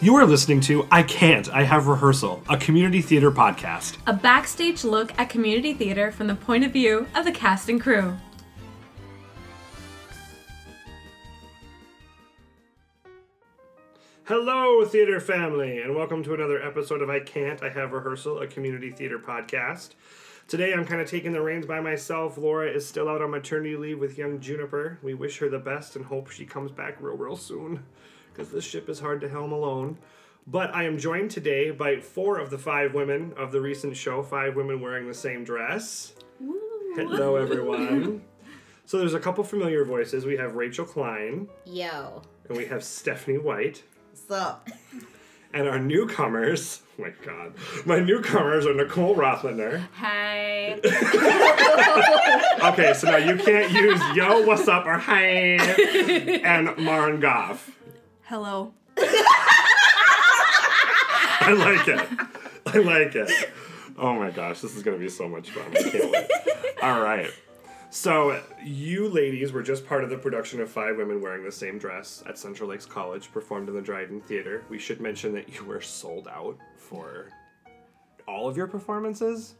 You are listening to I Can't, I Have Rehearsal, a community theater podcast. A backstage look at community theater from the point of view of the cast and crew. Hello, theater family, and welcome to another episode of I Can't, I Have Rehearsal, a community theater podcast. Today I'm kind of taking the reins by myself. Laura is still out on maternity leave with young Juniper. We wish her the best and hope she comes back real, real soon, because this ship is hard to helm alone. But I am joined today by four of the five women of the recent show, five women wearing the same dress. Hello, everyone. So there's a couple familiar voices. We have Rachael Kline, Yo. and we have Stephanie White. What's up? And our newcomers, oh my god, my newcomers are Nicole Rothleutner. Hi. Okay, so now you can't use yo, what's up, or hey, and Maren Goff. Hello. I like it. I like it. Oh my gosh, this is gonna be so much fun. I can't wait. All right. So, you ladies were just part of the production of Five Women Wearing the Same Dress at Central Lakes College, performed in the Dryden Theater. We should mention that you were sold out for all of your performances?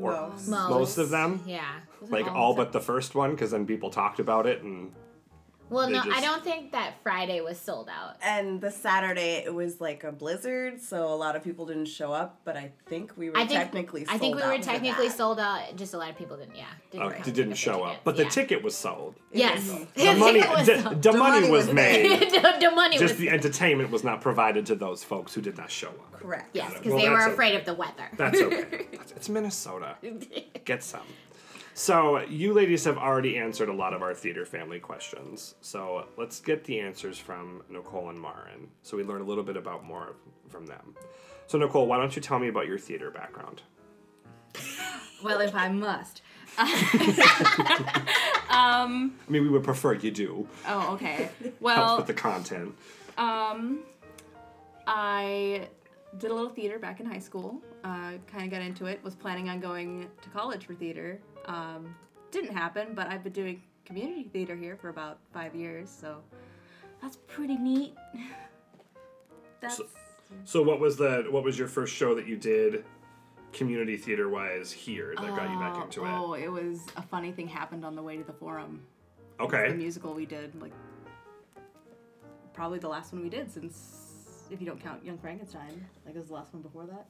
Or Most. most of them? Yeah. Like all but the first one, because then people talked about it and Well, they no, just- I don't think that Friday was sold out. And the Saturday it was like a blizzard, so a lot of people didn't show up. But I think we were I think technically. I think we were technically sold out. Just a lot of people didn't. Yeah. oh, pick it didn't pick up show up. tickets. But the ticket was sold. Yes. The money, was the, the money money was was made. the, the money Just was. the entertainment was not provided to those folks who did not show up. Correct. yes, because Well, they were that's okay. afraid of the weather. That's okay. It's Minnesota. Get some. So, you ladies have already answered a lot of our theater family questions. So, let's get the answers from Nicole and Maren so we learn a little bit about more from them. So, Nicole, why don't you tell me about your theater background? Well, if I must. I mean, we would prefer you do. Oh, okay. Well, with the content. um, I did a little theater back in high school. Uh, kind of got into it. Was planning on going to college for theater. Um, didn't happen, but I've been doing community theater here for about five years, so that's pretty neat. That's So, what was the what was your first show that you did, community theater wise, here that got you back Uh, into it? oh, it was a funny thing happened on the way to the forum. Okay. The musical we did, like probably the last one we did since, if you don't count Young Frankenstein, like it was the last one before that.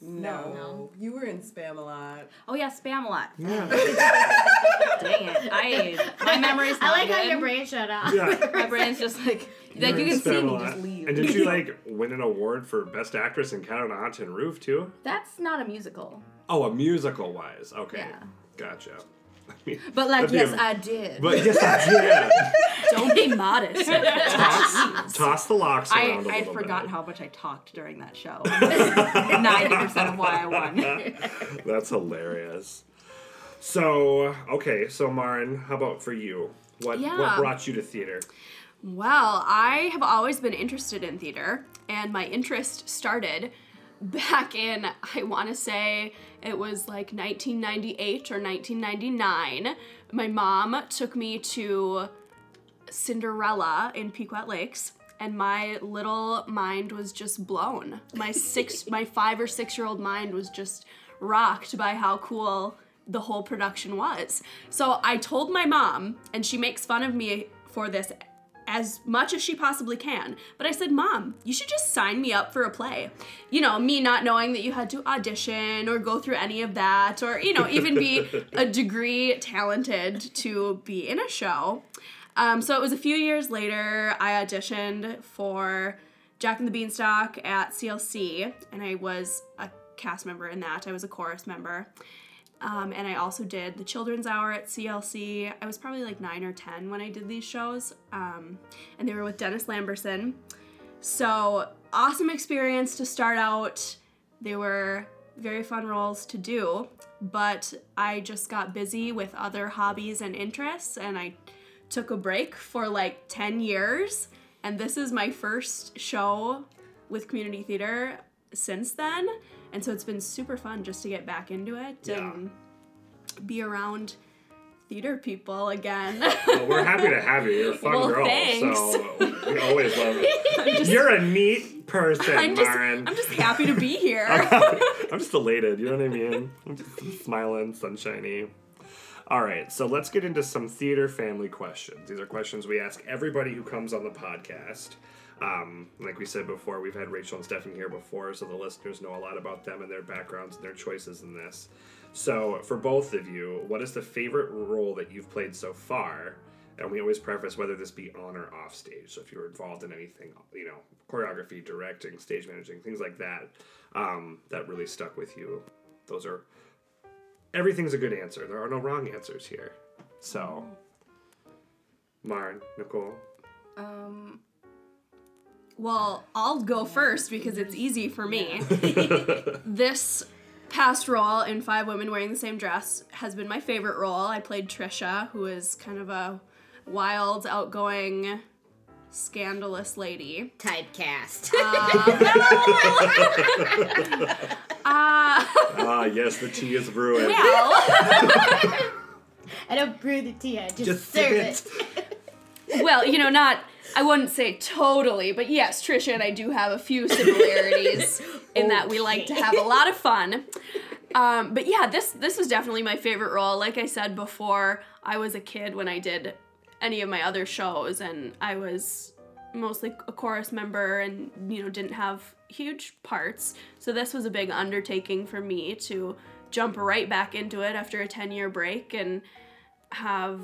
No. No. you were in Spamalot. Oh yeah, Spamalot. Yeah. Dang it, I my memory's I not like how your brain shut off. yeah. My brain's just like like you can see Spam me just leave. And did you like win an award for best actress in Cat on a Hot Tin Roof too? That's not a musical. Oh, a musical wise. Okay. Yeah. Gotcha. I mean, But like, yes, a- I did. But yes, I did. Don't be modest. toss, toss the locks I, around a I'd little forgotten bit. how much I talked during that show. Ninety percent of why I won. That's hilarious. So, okay, so Maren, how about for you? What what Yeah. brought you to theater? Well, I have always been interested in theater, and my interest started back in, I want to say it was like 1998 or 1999. My mom took me to Cinderella in Pequot Lakes. And my little mind was just blown. My six, my five or six year old mind was just rocked by how cool the whole production was. So I told my mom, and she makes fun of me for this as much as she possibly can. But I said, Mom, you should just sign me up for a play. You know, me not knowing that you had to audition or go through any of that, or, you know, even be a degree talented to be in a show. Um, so it was a few years later, I auditioned for Jack and the Beanstalk at CLC, and I was a cast member in that. I was a chorus member. Um, and I also did the Children's Hour at CLC. I was probably like nine or 10 when I did these shows. Um, and they were with Dennis Lamberson. So, awesome experience to start out. They were very fun roles to do, but I just got busy with other hobbies and interests, and I took a break for like 10 years. And this is my first show with community theater since then. And so it's been super fun just to get back into it Yeah. and be around theater people again. Well, we're happy to have you. You're a fun Well, girl, thanks. so we always love it. You're a neat person, I'm just, Maren. I'm just happy to be here. I'm just elated. You know what I mean? I'm just smiling, sunshiny. All right, so let's get into some theater family questions. These are questions we ask everybody who comes on the podcast. Um, like we said before, we've had Rachael and Stephanie here before, so the listeners know a lot about them and their backgrounds and their choices in this. So, for both of you, what is the favorite role that you've played so far? And we always preface whether this be on or off stage. So, if you were involved in anything, you know, choreography, directing, stage managing, things like that, um, that really stuck with you. Those are everything's a good answer. There are no wrong answers here. So, Maren, Nicole. Um, Well, I'll go first because it's easy for me. this past role in Five Women Wearing the Same Dress has been my favorite role. I played Trisha, who is kind of a wild, outgoing, scandalous lady. Typecast. Uh, ah, yes, the tea is brewing. well, I don't brew the tea, I just, Just serve sip it. well, you know, not. I wouldn't say totally, but yes, Trisha and I do have a few similarities in that we like to have a lot of fun. Um, but yeah, this this was definitely my favorite role. Like I said before, I was a kid when I did any of my other shows, and I was mostly a chorus member, and you know didn't have huge parts. So this was a big undertaking for me to jump right back into it after a ten year break and have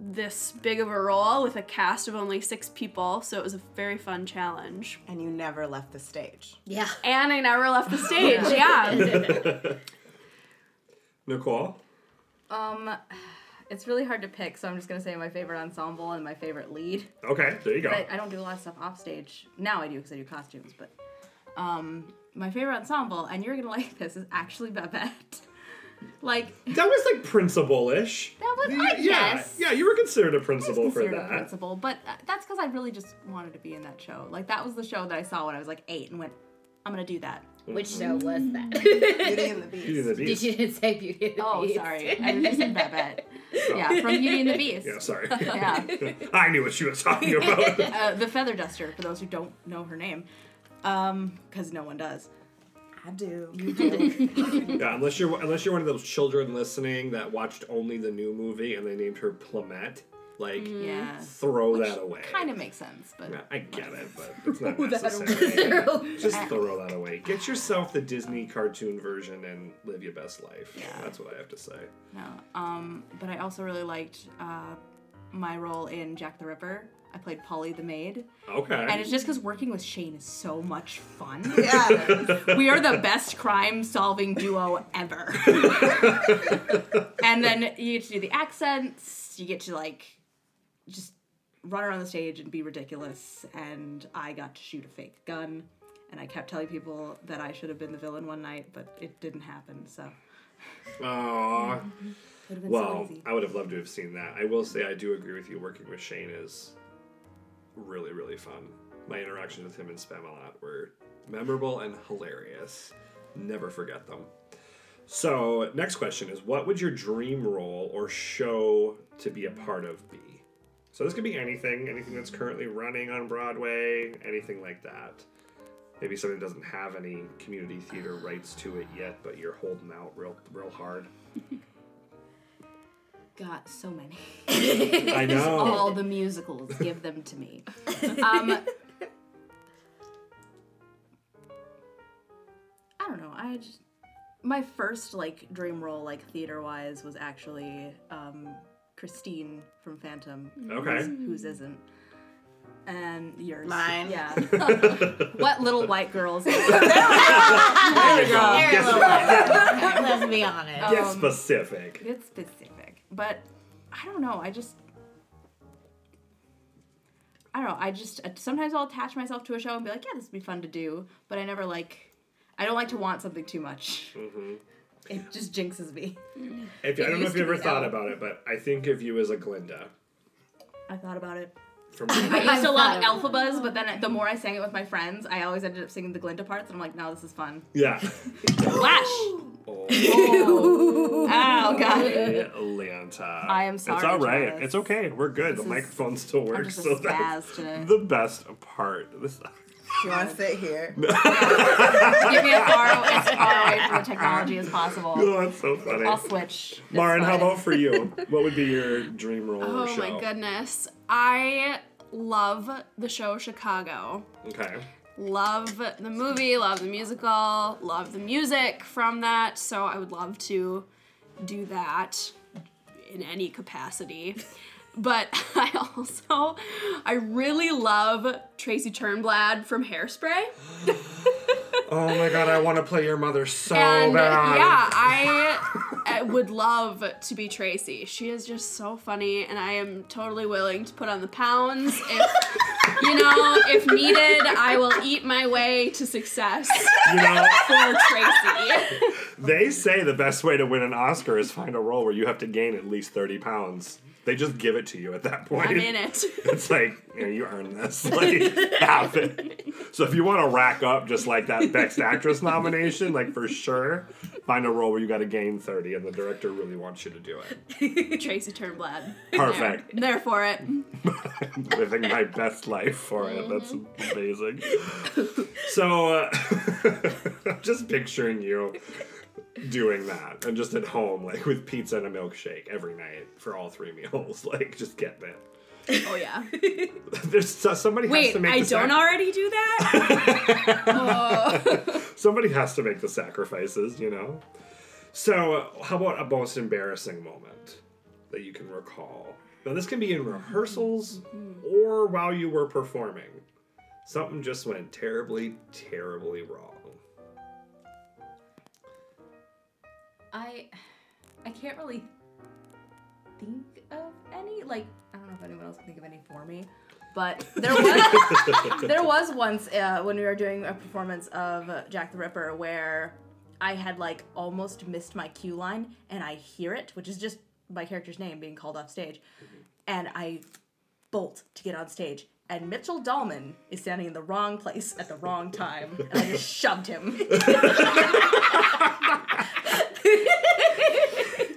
this big of a role with a cast of only six people, so it was a very fun challenge. And you never left the stage. Yeah. And I never left the stage, yeah. Nicole. um, it's really hard to pick, so I'm just gonna say my favorite ensemble and my favorite lead. Okay, there you go. I, I don't do a lot of stuff off stage. Now I do because I do costumes, but um, my favorite ensemble, and you're gonna like this, is actually Babette. Like That was like principal-ish. That was- Y- I yeah, guess. yeah. You were considered a principal for considered a that. principal, but uh, that's because I really just wanted to be in that show. Like that was the show that I saw when I was like eight, and went, I'm gonna do that. Which show was that? Beauty and the Beast. Beauty and the Did you didn't say Beauty and the Oh, Beast? sorry, I just said Babette. Yeah, from Beauty and the Beast. Yeah, sorry. Yeah. I knew what she was talking about. Uh, the Feather Duster, for those who don't know her name, um, because no one does. I do. yeah, unless you're unless you're one of those children listening that watched only the new movie and they named her Plumette, like Yeah, throw that away. kind of makes sense, but Yeah, I get it, but it's not necessary. Just throw that away. Get yourself the Disney cartoon version and live your best life. Yeah. That's what I have to say. no. Um, but I also really liked uh, my role in Jack the Ripper. I played Polly the maid, Okay. and it's just because working with Shane is so much fun. Yeah. we are the best crime solving duo ever. and then you get to do the accents, you get to like just run around the stage and be ridiculous. And I got to shoot a fake gun. And I kept telling people that I should have been the villain one night, but it didn't happen. So Aww. would have Well, so. I would have loved to have seen that. I will say I do agree with you. Working with Shane is really, really fun. My interactions with him and Spamalot were memorable and hilarious. Never forget them. So, next question is what would your dream role or show to be a part of be? So, this could be anything, anything that's currently running on Broadway, anything like that. Maybe something that doesn't have any community theater rights to it yet, but you're holding out real, real hard. Got so many. I know. All the musicals, give them to me. Um, I don't know. I just my first like dream role, like theater wise, was actually um, Christine from Phantom. Okay. whose- Whose isn't. And yours. Mine. Yeah. what little white girls? There you go. You're a Get, little bit- Let's be honest. get Um, specific. It's specific, but I don't know. I just. I don't know. I just sometimes I'll attach myself to a show and be like, yeah, this would be fun to do, but I never like. I don't like to want something too much. Mm-hmm. It just jinxes me. If, I don't know if you to ever thought now. about it, but I think of you as a Glinda. I thought about it. From I used to I've love thought Elphaba's, but then the more I sang it with my friends, I always ended up singing the Glinda parts, and I'm like, no, this is fun. yeah. Flash. Oh, God. Leonta. I am sorry. It's all right. Travis. It's okay. We're good. the is- microphone still I'm works. just a So that's today. the best part. This, Do you want to sit here? Give me a far, as far away from the technology as possible. oh, that's so funny. I'll switch. It's Lauren, how about for you? What would be your dream role or Oh show? my goodness. I love the show Chicago. Okay. Love the movie, love the musical, love the music from that. So I would love to do that in any capacity. But I also, I really love Tracy Turnblad from Hairspray. Oh my god, I want to play your mother so and bad. yeah, I, I would love to be Tracy. She is just so funny, and I am totally willing to put on the pounds if you know if needed. I will eat my way to success You know, for Tracy. they say the best way to win an Oscar is find a role where you have to gain at least 30 pounds. They just give it to you at that point. I'm in it. It's like, you, know, you earn this. Like, have it. So if you want to rack up just like that Best Actress nomination, like for sure, find a role where you got to gain 30 and the director really wants you to do it. Tracy Turnblad. Perfect. There, there for it. Living my best life for it. That's amazing. So, uh, just picturing you doing that and just at home, like with pizza and a milkshake every night for all three meals. Like, just get it. Oh yeah. There's so- somebody has Wait, to make I the don't sac- already do that. oh. Somebody has to make the sacrifices, you know? So, uh, how about a most embarrassing moment that you can recall? Now, this can be in rehearsals or while you were performing. Something just went terribly, terribly wrong. I I can't really think of any. Like I don't know if anyone else can think of any for me. But there was there was once uh, when we were doing a performance of Jack the Ripper where I had like almost missed my cue line and I hear it, which is just my character's name being called off stage, and I bolt to get on stage. And Mitchell Dahlman is standing in the wrong place at the wrong time, and I just shoved him.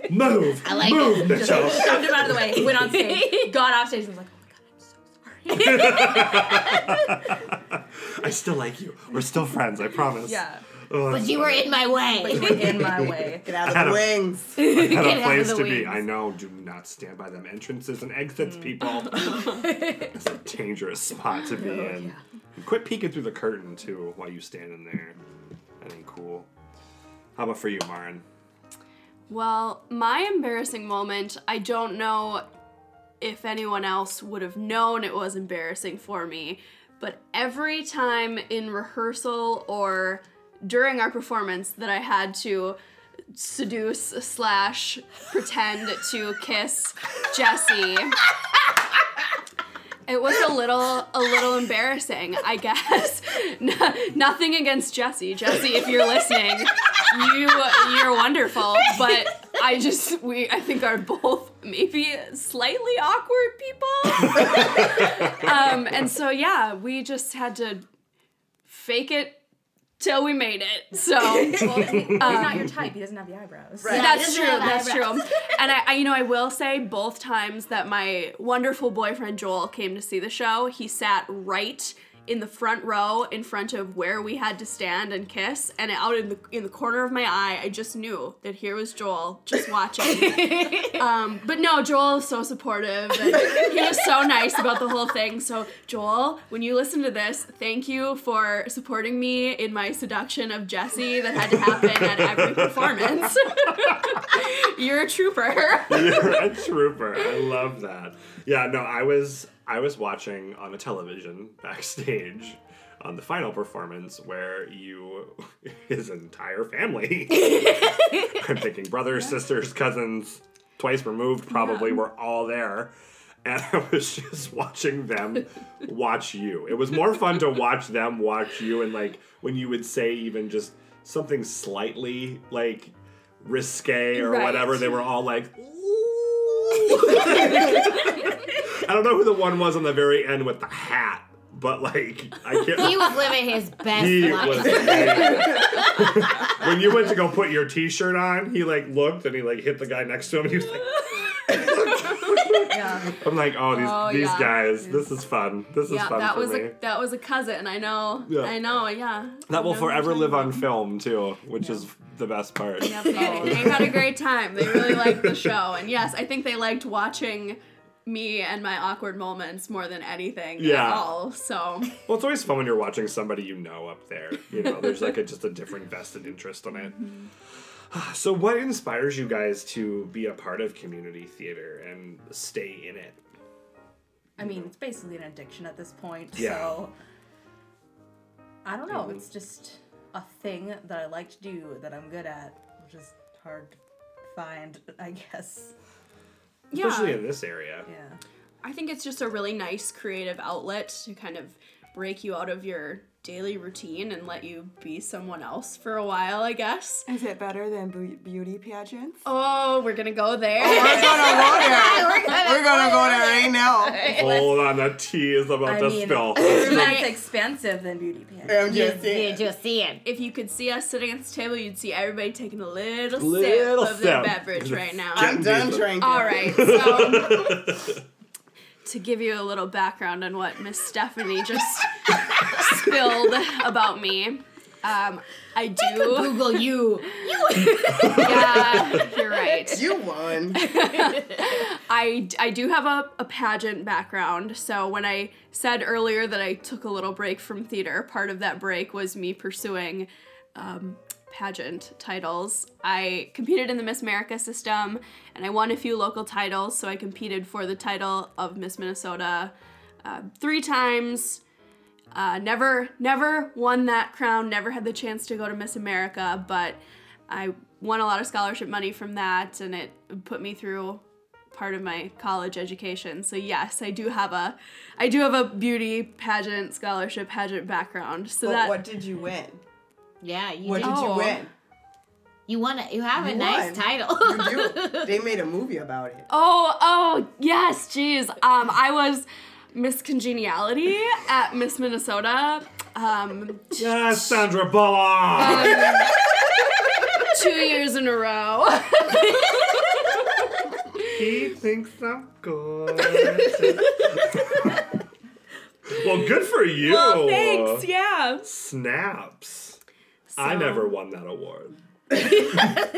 Move! I like Move, it. Mitchell! Just shoved him out of the way, He went on stage, got off stage, and was like, oh my god, I'm so sorry. I still like you. We're still friends, I promise. Yeah. Oh, But you were in my way. But you were in my way. Get out of had the a- wings. I had Get out a of place the to be. wings. I know. Do not stand by them entrances and exits, mm. people. it's a dangerous spot to be oh, in. Quit peeking through the curtain too while you stand in there. That ain't cool. How about for you, Maren? Well, my embarrassing moment, I don't know if anyone else would have known it was embarrassing for me, but every time in rehearsal or during our performance that I had to seduce slash pretend to kiss Jesse. It was a little a little embarrassing, I guess. No- nothing against Jesse. Jesse, if you're listening, you you're wonderful, but I just we I think are both maybe slightly awkward people. um and so yeah, we just had to fake it till we made it. So Well, he's not your um, type. He doesn't have the eyebrows. Right. that's true. That's eyebrows. true. And I, I, you know, I will say both times that my wonderful boyfriend Joel came to see the show, he sat right in the front row in front of where we had to stand and kiss and out in the in the corner of my eye I just knew that here was Joel just watching um, but no Joel is so supportive and he was so nice about the whole thing so Joel when you listen to this thank you for supporting me in my seduction of Jesse that had to happen at every performance you're a trooper You're a trooper. I love that. Yeah, no, I was I was watching on a television backstage on the final performance where you his entire family I'm thinking brothers, sisters, cousins, twice removed probably were all there. And I was just watching them watch you. It was more fun to watch them watch you and like when you would say even just something slightly like risque or Right. whatever, they were all like I don't know who the one was on the very end with the hat, but like I can't. He was living his best He life. was when you went to go put your T-shirt on, he like looked and he like hit the guy next to him. And he was like, Yeah. "I'm like, oh these Oh, these yeah. guys, this is fun. This is fun that for was me." a that was a cousin. I know. Yeah. I know. Yeah. that will I know who forever live on film too, which is the best part. Yep, they, they had a great time. They really liked the show, and yes, I think they liked watching me and my awkward moments more than anything Yeah. at all. So Well, it's always fun when you're watching somebody you know up there. You know, there's like a, just a different vested interest on it. Mm-hmm. So, what inspires you guys to be a part of community theater and stay in it? I mean, it's basically an addiction at this point. Yeah. So I don't know. Mm-hmm. It's just a thing that I like to do that I'm good at, which is hard to find, I guess. Especially yeah, in this area. Yeah. I think it's just a really nice creative outlet to kind of break you out of your daily routine and let you be someone else for a while. I guess. Is it better than beauty pageants? Oh, we're gonna go there. Oh, we're gonna go there. We're gonna go there right now. Hold on, the tea is about I to mean, spill. it's less expensive than beauty pageants. I'm You, just saying. you just see it. if you could see us sitting at this table, you'd see everybody taking a little, Little sip of their beverage right now. I'm done drinking. All right, so to give you a little background on what Miss Stephanie just spilled about me, um, I do. Google you. you. Yeah, you're right. You won. I, I do have a, a pageant background. So when I said earlier that I took a little break from theater, part of that break was me pursuing um, pageant titles. I competed in the Miss America system and I won a few local titles. So I competed for the title of Miss Minnesota uh, three times. Uh, never, never won that crown. Never had the chance to go to Miss America, but I won a lot of scholarship money from that, and it put me through part of my college education. So yes, I do have a, I do have a beauty pageant scholarship pageant background. So But that what did you win? Yeah, you What did. did you Oh. win? You won. A, you have a You nice won. title. You do. They made a movie about it. Oh, oh, yes, jeez. Um, I was Miss Congeniality at Miss Minnesota. Um, yes, Sandra Bullock! two years in a row. he thinks I'm good. well, good for you. well, thanks. Yeah. Snaps. I never won that award.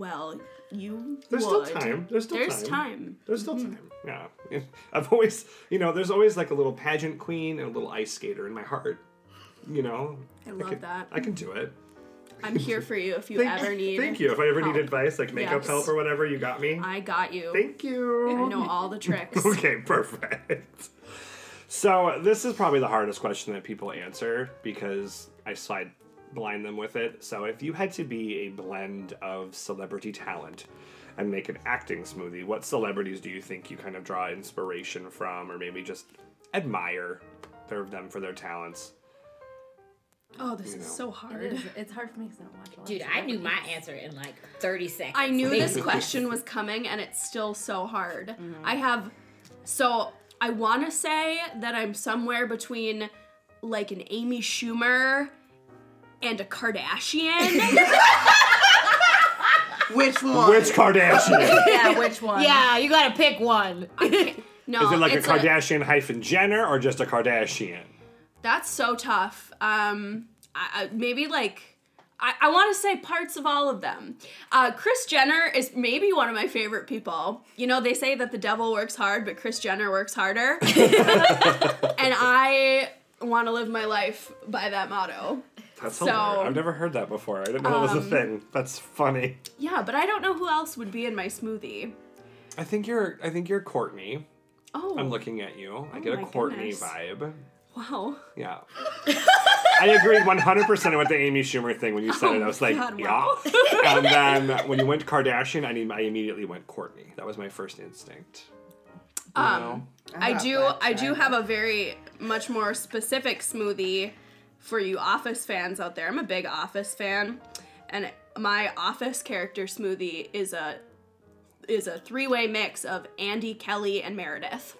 Well, you. There's would. still time. There's still There's time. time. There's still mm-hmm. time. Yeah. I've always, you know, there's always like a little pageant queen and a little ice skater in my heart. You know? I love can, that. I can do it. I'm here for you if you Thank, ever need. thank you. If I ever need advice, like makeup Yes. help or whatever, you got me. I got you. Thank you. I know all the tricks. Okay, perfect. So this is probably the hardest question that people answer because I slide blind them with it. So if you had to be a blend of celebrity talent and make an acting smoothie, what celebrities do you think you kind of draw inspiration from, or maybe just admire their, them for their talents? Oh, this is know. so hard. is. It's hard for me because I don't watch a lot. Dude, of I knew my answer in like 30 seconds. I knew this question was coming, and it's still so hard. Mm-hmm. I have, so I want to say that I'm somewhere between like an Amy Schumer and a Kardashian. Which one? Which Kardashian? Yeah, which one? Yeah, you gotta pick one. no, Is it like a it's Kardashian hyphen Jenner or just a Kardashian? That's so tough. Um, I, I, maybe like I, I want to say parts of all of them. Uh, Kris Jenner is maybe one of my favorite people. You know, they say that the devil works hard, but Kris Jenner works harder, and I want to live my life by that motto. That's So- hilarious. I've never heard that before. I didn't know that was a Um, thing. That's funny. Yeah, but I don't know who else would be in my smoothie. I think you're. I think you're Kourtney. Oh, I'm looking at you. I get a Kourtney goodness. vibe. wow. Yeah. I agreed 100% with the Amy Schumer thing when you said it. I was like, God, yeah. wow. and then when you went Kardashian, I, need, I immediately went Kourtney. That was my first instinct. You Um, know? I do. I do have a very much more specific smoothie for you Office fans out there. I'm a big Office fan, and my Office character smoothie is a is a three way mix of Andy, Kelly, and Meredith.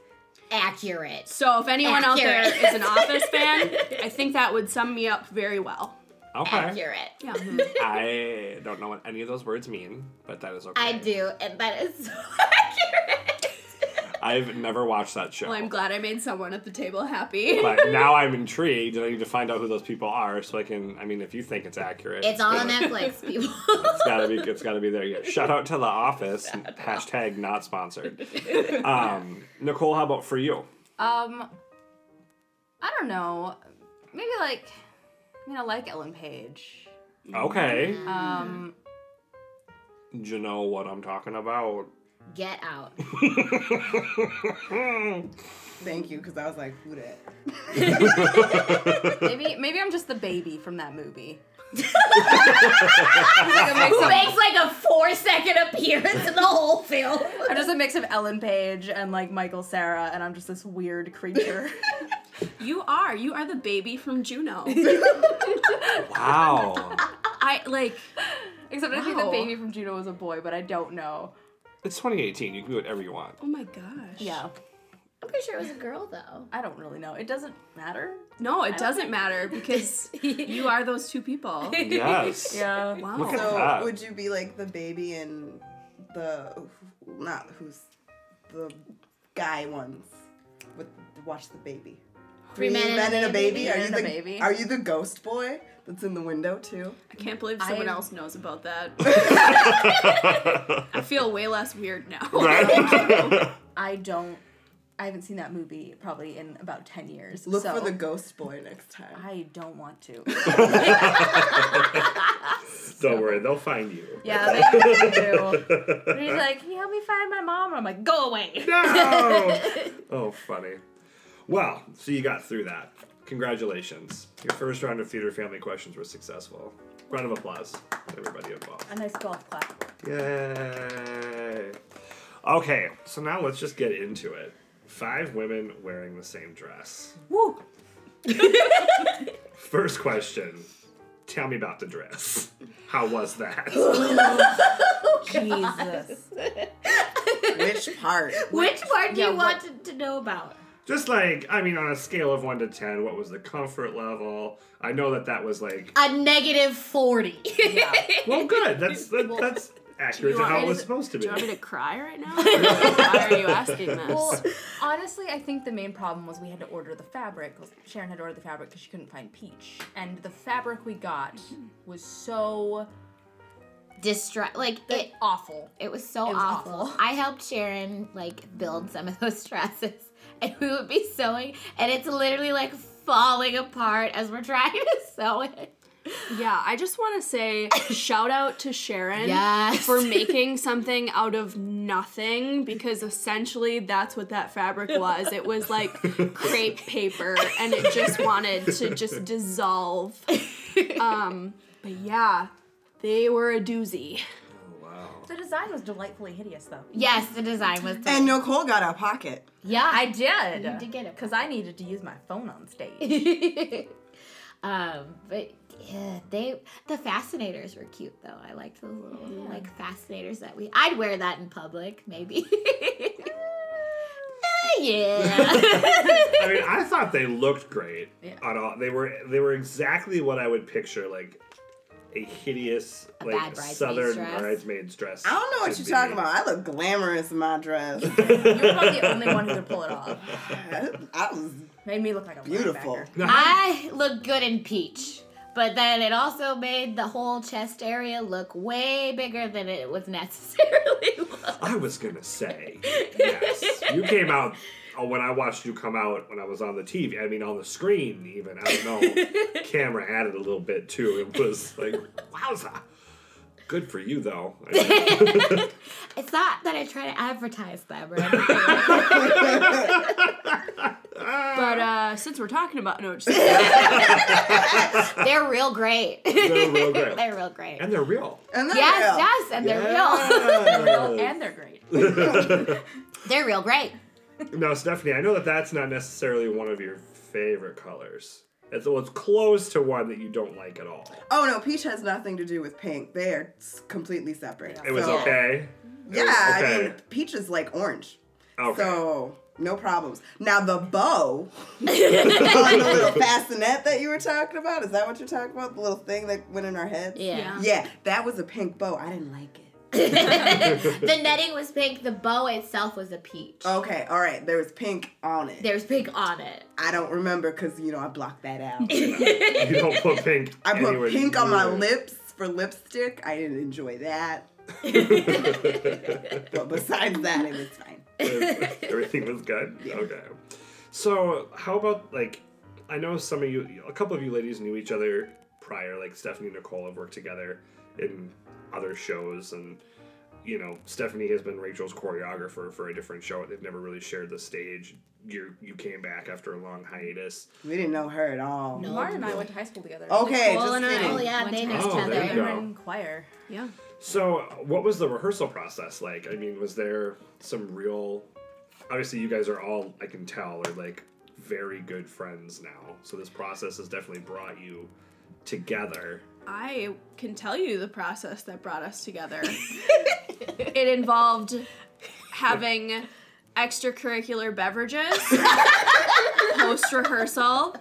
accurate. So if anyone out there Accurate. is an Office fan, I think that would sum me up very well. Okay. Accurate. Yeah. I don't know what any of those words mean, but that is okay. I do, and that is so accurate. I've never watched that show. Well, I'm glad I made someone at the table happy. but now I'm intrigued and I need to find out who those people are so I can I mean if you think it's accurate. It's on Netflix, people. It's gotta be it's gotta be there. Yeah. Shout out to the office. Hashtag not sponsored. Um, Nicole, how about for you? Um, I don't know. Maybe like, I mean, I like Ellen Page. Okay. Um, Do you know what I'm talking about? Get out. Thank you, because I was like, who that? maybe maybe I'm just the baby from that movie. Who makes like a four second appearance in the whole film? I'm just a mix of Ellen Page and like Michael Cera, and I'm just this weird creature. you are. You are the baby from Juno. Wow. I like. Except I think the baby from Juno was a boy, but I don't know. It's 2018. You can do whatever you want. Oh my gosh. Yeah, I'm pretty sure it was a girl though. I don't really know. It doesn't matter. No, it doesn't matter because you are those two people. Yes. Yeah. Wow. Look at So that. would you be like the baby in the not who's the guy ones with watch the baby? Three men and a baby. Three Are you and the baby. are you the ghost boy that's in the window too? I can't believe someone I- else knows about that. I feel way less weird now. I don't. I haven't seen that movie probably in about ten years. Look so for the ghost boy next time. I don't want to. Don't worry, they'll find you. Yeah, they do. And he's like, "Can you help me find my mom?" And I'm like, "Go away." No! oh, funny. Well, so you got through that. Congratulations. Your first round of theater family questions were successful. Round of applause to everybody involved. A nice golf clap. Yay. Okay, so now let's just get into it. Five women wearing the same dress. Woo! First question Tell me about the dress. How was that? Jesus. Which part? Which part do Yeah, you what- want to, to know about? Just like, I mean, on a scale of 1 to 10, what was the comfort level? I know that that was like, A negative 40. Yeah. well, good. That's that, that's accurate to how it was to- supposed to be. Do be. you want me to cry right now? Why are you asking this? Well, honestly, I think the main problem was we had to order the fabric. Sharon had to order the fabric because she couldn't find peach, and the fabric we got was so distress like, like, it, awful. it was so It was awful. awful. I helped Sharon, like, build some of those dresses. And we would be sewing, and it's literally, like, falling apart as we're trying to sew it. yeah, I just want to say shout out to Sharon Yes. for making something out of nothing because essentially that's what that fabric was. It was like crepe paper and it just wanted to just dissolve. Um, but yeah, they were a doozy. Wow. The design was delightfully hideous, though. Yes, the design was. And Nicole got a pocket. yeah. I did. You did get it. because I needed to use my phone on stage. um, but yeah, they the fascinators were cute though. I liked those little like fascinators that we. I'd wear that in public, maybe. Eh, yeah. I mean, I thought they looked great. Yeah. On all, they were they were exactly what I would picture, like a hideous A like bad bridesmaid's southern dress. bridesmaid's dress. I don't know what you're talking about. I look glamorous in my dress. You're probably the only one who could pull it off. I was Made me look like a beautiful. linebacker. Now, how- I look good in peach. But then it also made the whole chest area look way bigger than it was necessarily. was. I was gonna say yes. You came out when I watched you come out when I was on the TV. I mean, on the screen even. I don't know. Camera added a little bit too. It was like wowza. Good for you though. I mean, It's not that I try to advertise them or anything. But uh, since we're talking about no, just they're real great. They're real great. they're real great. and they're real. And then yes, yeah. yes, and they're real. real. And they're great. they're real great. Now, Stephanie, I know that that's not necessarily one of your favorite colors. It's, well, it's close to one that you don't like at all. Oh no, peach has nothing to do with pink. They are s- completely separate. It was So- okay. It Yeah, was I okay. mean, peach is like orange. Okay. So No problems. Now the bow on the little bassinet that you were talking about, is that what you're talking about? The little thing that went in our heads? Yeah. Yeah, that was a pink bow. I didn't like it. the netting was pink. The bow itself was a peach. Okay, all right. There was pink on it. There's pink on it. I don't remember because you know I blocked that out. You don't put pink. I put pink on my lips for lipstick. I didn't enjoy that. but besides that, it was fine. Everything was good. Okay. So how about like, I know some of you, a couple of you ladies knew each other prior. Like Stephanie and Nicole have worked together in other shows, and you know Stephanie has been Rachael's choreographer for a different show. They've never really shared the stage. You you came back after a long hiatus. We didn't know her at all. No. Lauren and I went to high school together. Okay, Nicole just and I- kidding. Oh yeah, Went they oh, to knew high each other. there you go. were in choir. Yeah. So, what was the rehearsal process like? I mean, was there some real? Obviously, you guys are all I can tell are like very good friends now. So this process has definitely brought you together. I can tell you the process that brought us together. it involved having extracurricular beverages post rehearsal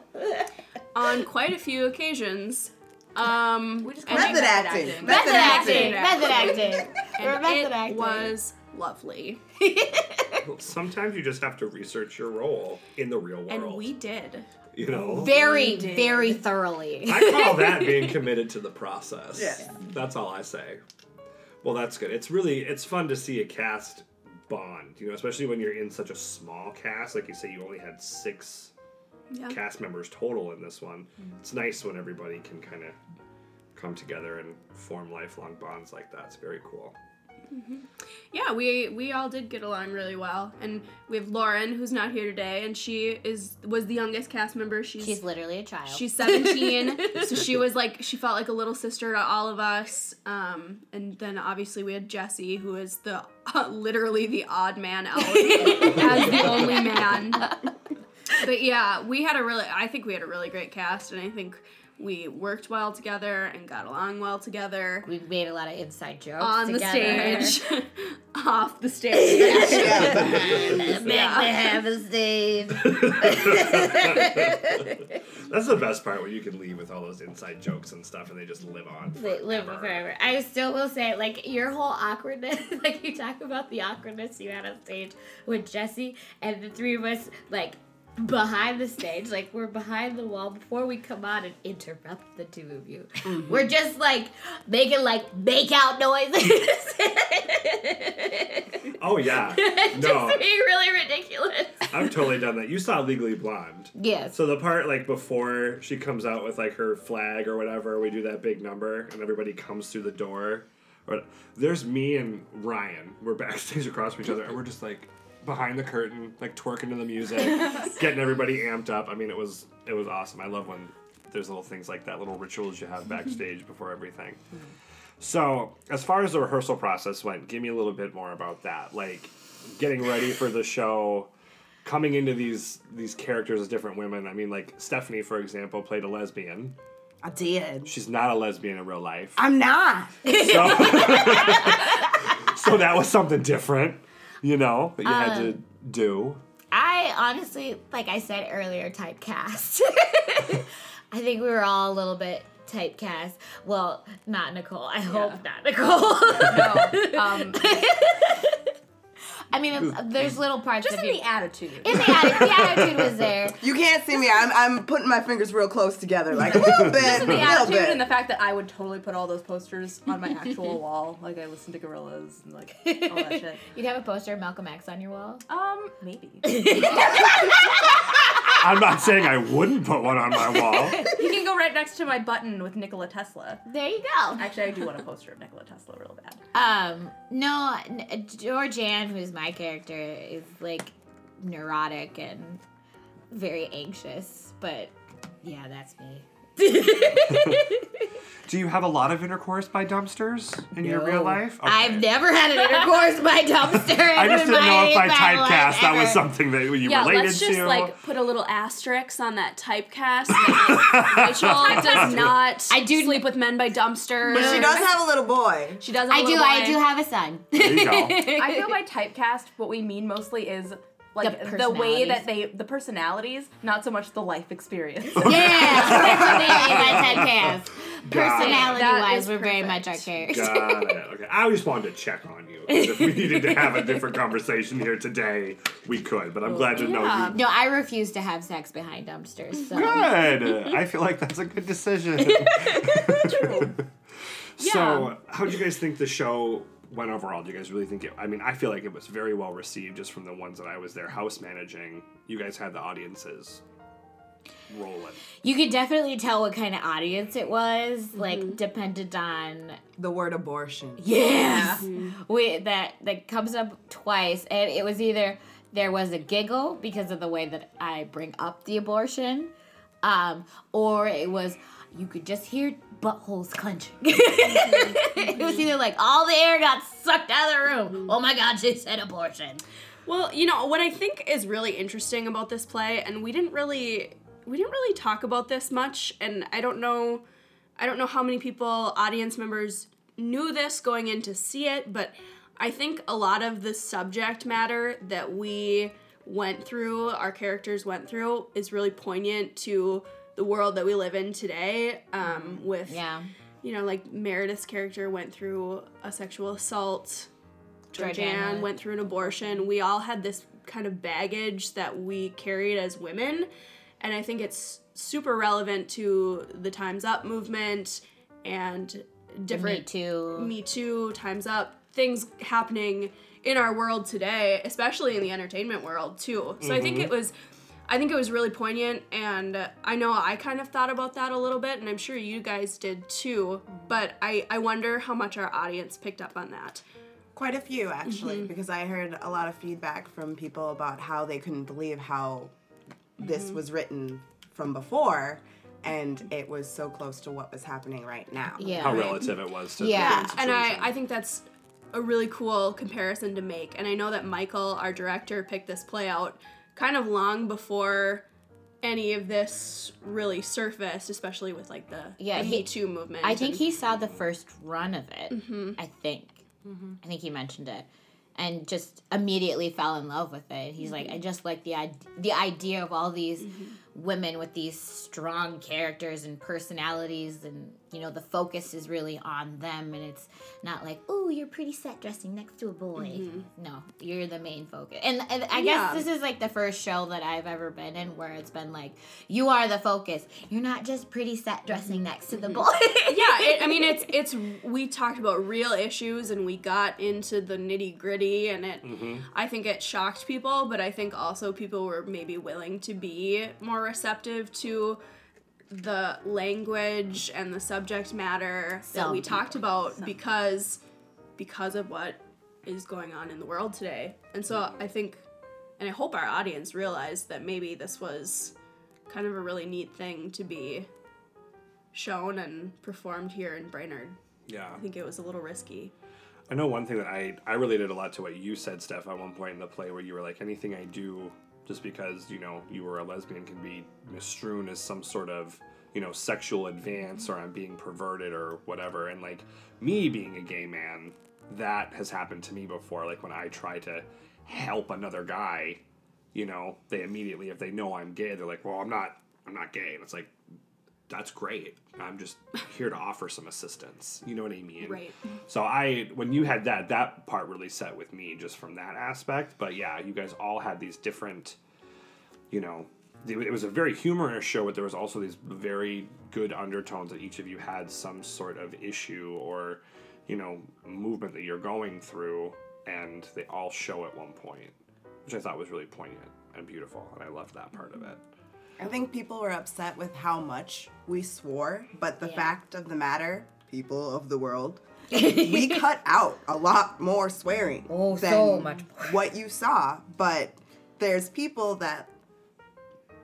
on quite a few occasions. Um, We just and called Method it acting. acting. Method Method acting. acting. Method acting. We're and method it acting. was lovely. Sometimes you just have to research your role in the real world. And we did. You know, very, very thoroughly. I call that being committed to the process. Yeah. That's all I say. Well, that's good. It's really it's fun to see a cast bond, you know, especially when you're in such a small cast. Like you say, you only had six Yeah. cast members total in this one. Mm. It's nice when everybody can kind of come together and form lifelong bonds like that. It's very cool. Yeah, we we all did get along really well, and we have Lauren, who's not here today, and she is was the youngest cast member. She's She's literally a child. she's 17, so she was like she felt like a little sister to all of us. Um, and then obviously we had Jesse, who is the literally the odd man out as the only man. But yeah, we had a really I think we had a really great cast, and I think we worked well together and got along well together. we made a lot of inside jokes On the stage, off the stage. Yeah. Meant to have a stage. That's the best part where you can leave with all those inside jokes and stuff, and they just live on. They live forever. forever. I still will say, like, your whole awkwardness, like, you talk about the awkwardness you had on stage with Jesse, and the three of us, like, behind the stage, like, we're behind the wall before we come on and interrupt the two of you. Mm-hmm. We're just, like, making, like, make out noises. Oh yeah, just no, being really ridiculous. I've totally done that. You saw Legally Blonde. Yes. So the part like before she comes out with like her flag or whatever, we do that big number and everybody comes through the door. But there's me and Ryan. We're backstage across from each other and we're just like behind the curtain, like twerking to the music, getting everybody amped up. I mean, it was it was awesome. I love when there's little things like that, little rituals you have backstage mm-hmm. before everything. So, as far as the rehearsal process went, give me a little bit more about that. Like getting ready for the show, coming into these these characters as different women. I mean, like Stephanie, for example, played a lesbian. I did. She's not a lesbian in real life. I'm not. So, so that was something different, you know, that you had to do. I honestly, like I said earlier, typecast. I think we were all a little bit typecast. Well, not Nicole. I hope not Nicole. No, um, I mean, there's little parts just of in you. the attitude. in the attitude, the attitude was there. You can't see me. I'm, I'm putting my fingers real close together, like a little bit, a the little attitude bit. and the fact that I would totally put all those posters on my actual wall. Like I listen to Gorillaz and like all that shit. You'd have a poster of Malcolm X on your wall. Um, maybe. I'm not saying I wouldn't put one on my wall. He can go right next to my button with Nikola Tesla. There you go. Actually, I do want a poster of Nikola Tesla real bad. Um, no, n- Georgeanne, who's my character, is like neurotic and very anxious, but yeah, that's me. Do you have a lot of intercourse by dumpsters in your real life? Okay. I've never had an intercourse by dumpster. I just didn't know if by typecast that was something that you Yeah, related let's just to. like put a little asterisk on that typecast. Rachael does not I do- sleep with men by dumpsters. But she does have a little boy. She does. have I a do. little I do have a son. there you go. I feel by typecast, what we mean mostly is like The the, way that they the personalities, not so much the life experience. Yeah, that's what they mean by. Personality That wise, we're very much perfect. our characters. Got it. Okay. I just wanted to check on you. If we needed to have a different conversation here today, we could. But I'm glad to know you. No, I refuse to have sex behind dumpsters. So. Good. I feel like that's a good decision. So, how do you guys think the show went overall? Do you guys really think it? I mean, I feel like it was very well received just from the ones that I was there house managing. You guys had the audiences rolling. You could definitely tell what kind of audience it was, like depended on The word abortion. yes, we that that comes up twice, and it was either there was a giggle because of the way that I bring up the abortion, um, or it was you could just hear buttholes clenching. it was either like all the air got sucked out of the room. Mm-hmm. Oh my god, she said abortion. Well, you know, what I think is really interesting about this play, and we didn't really we didn't really talk about this much, and I don't know I don't know how many people, audience members, knew this going in to see it, but I think a lot of the subject matter that we went through, our characters went through, is really poignant to the world that we live in today. Um, with Yeah. you know, like Meredith's character went through a sexual assault. Georgeanne went through an abortion. We all had this kind of baggage that we carried as women. And I think it's super relevant to the Time's Up movement and different Me too. Me Too, Time's Up, things happening in our world today, especially in the entertainment world too. So I think it was I think it was really poignant and I know I kind of thought about that a little bit and I'm sure you guys did too, but I I wonder how much our audience picked up on that. Quite a few, actually, mm-hmm. because I heard a lot of feedback from people about how they couldn't believe how this mm-hmm. was written from before and it was so close to what was happening right now. Yeah. How relative it was to Yeah. the current And I. I think that's a really cool comparison to make. And I know that Michael, our director, picked this play out kind of long before any of this really surfaced, especially with like the, Yeah, the he- Me Too movement. I think and- he saw the first run of it. Mm-hmm. I think. I think he mentioned it, and just immediately fell in love with it. He's like, I Mm-hmm. just like the id- the idea of all these women with these strong characters and personalities, and you know the focus is really on them, and it's not like, oh, you're pretty set dressing next to a boy. No, you're the main focus. And, and I guess Mm-hmm. Yeah. this is like the first show that I've ever been in where it's been like, you are the focus. You're not just pretty set dressing next to the boy. Mm-hmm. yeah, it, I mean it's it's we talked about real issues and we got into the nitty gritty and it I think it shocked people, but I think also people were maybe willing to be more receptive to the language and the subject matter that Some we talked people. about because because of what is going on in the world today. And so I think and I hope our audience realized that maybe this was kind of a really neat thing to be shown and performed here in Brainerd. yeah. I think it was a little risky. I know one thing that I I related a lot to what you said, Steph, at one point in the play where you were like, anything I do just because you know you were a lesbian can be misstrewn as some sort of you know sexual advance or I'm being perverted or whatever. And like me being a gay man, that has happened to me before. Like when I try to help another guy, you know, they immediately if they know I'm gay, they're like, well, I'm not. I'm not gay, and it's like. That's great. I'm just here to offer some assistance. You know what I mean? Right. So I, when you had that, that part really set with me just from that aspect. But yeah, you guys all had these different, you know, it it was a very humorous show, but there was also these very good undertones that each of you had some sort of issue or, you know, movement that you're going through, and they all show at one point, which I thought was really poignant and beautiful, and I loved that part of it. I think people were upset with how much we swore, but the Yeah. fact of the matter, people of the world, we cut out a lot more swearing Oh, than so much more. what you saw. But there's people that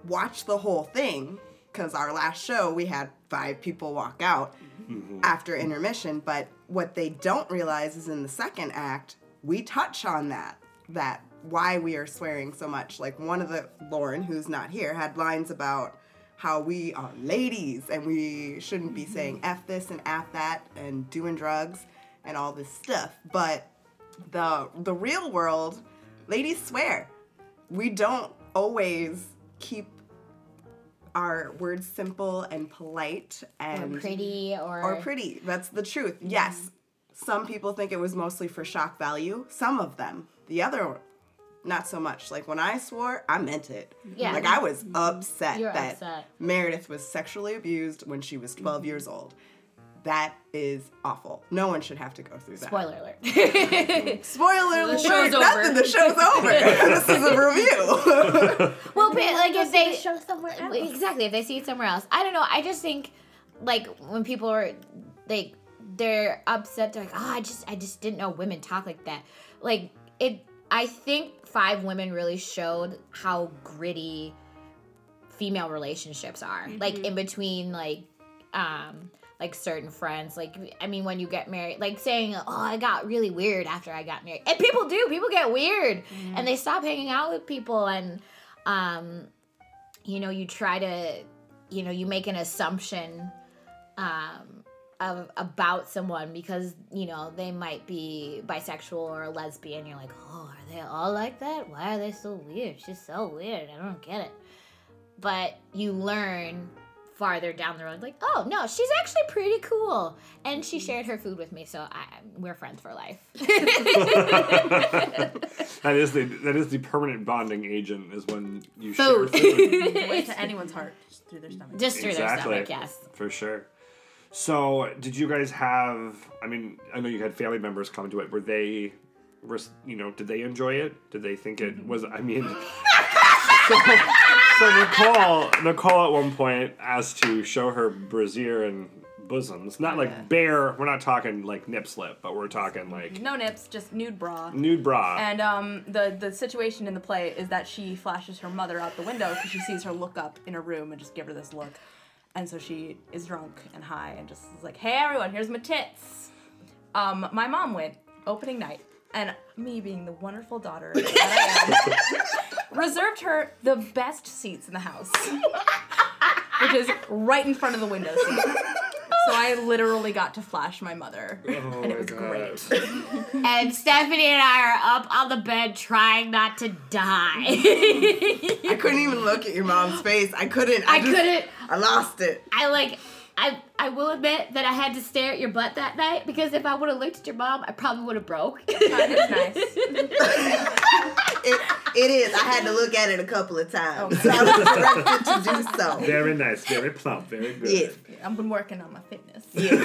watch the whole thing because our last show we had five people walk out mm-hmm. after intermission. But what they don't realize is in the second act we touch on that that why we are swearing so much. Like one of the Lauren, who's not here, had lines about how we are ladies and we shouldn't be mm-hmm. saying f this and f that and doing drugs and all this stuff. But the the real world, ladies swear. we don't always keep our words simple and polite and or pretty or or pretty. That's the truth. Yes. Some people think it was mostly for shock value. Some of them. The other not so much. Like when I swore, I meant it. Yeah. Like I was upset You're that upset. Meredith was sexually abused when she was 12 mm-hmm. years old. That is awful. No one should have to go through that. Spoiler alert. Spoiler alert! The show's Nothing. over. The show's over. this is a review. well, but like if they show somewhere else. exactly if they see it somewhere else, I don't know. I just think like when people are like they're upset, they're like, oh, I just I just didn't know women talk like that. Like it. I think Five Women really showed how gritty female relationships are. Like in between like um like certain friends like i mean when you get married like saying oh i got really weird after i got married. And people do people get weird. And they stop hanging out with people and um you know you try to you know you make an assumption um of, about someone because you know they might be bisexual or a lesbian. You're like oh are they all like that? Why are they so weird? She's so weird. I don't get it. But you learn farther down the road like oh no she's actually pretty cool. And she mm. shared her food with me so I, we're friends for life. That is the that is the permanent bonding agent is when you share food. food. Went to anyone's heart just through their stomach. just through Exactly. their stomach yes. For sure. So, did you guys have? I mean, I know you had family members come to it. Were they, were you know, did they enjoy it? Did they think it was? I mean, so, so Nicole, Nicole at one point asked to show her brassiere and bosoms. Not like bare. We're not talking like nip slip, but we're talking like No nips, just nude bra. nude bra. And um, the the situation in the play is that she flashes her mother out the window because she sees her look up in her room and just give her this look, and so she is drunk and high and just is like, "Hey everyone, here's my tits." Um, my mom went opening night, and me being the wonderful daughter that I am, reserved her the best seats in the house, which is right in front of the window seat. So I literally got to flash my mother, oh and it was great. and stephanie and i are up on the bed trying not to die I couldn't even look at your mom's face. I couldn't. I just- couldn't. I lost it. I like. I I will admit that I had to stare at your butt that night because if I would have looked at your mom, I probably would have broke. It's nice. It, it is. I had to look at it a couple of times. Oh so I was directed to do so. very nice, very plump, very good. Yes. I've been working on my fitness. Yeah. no,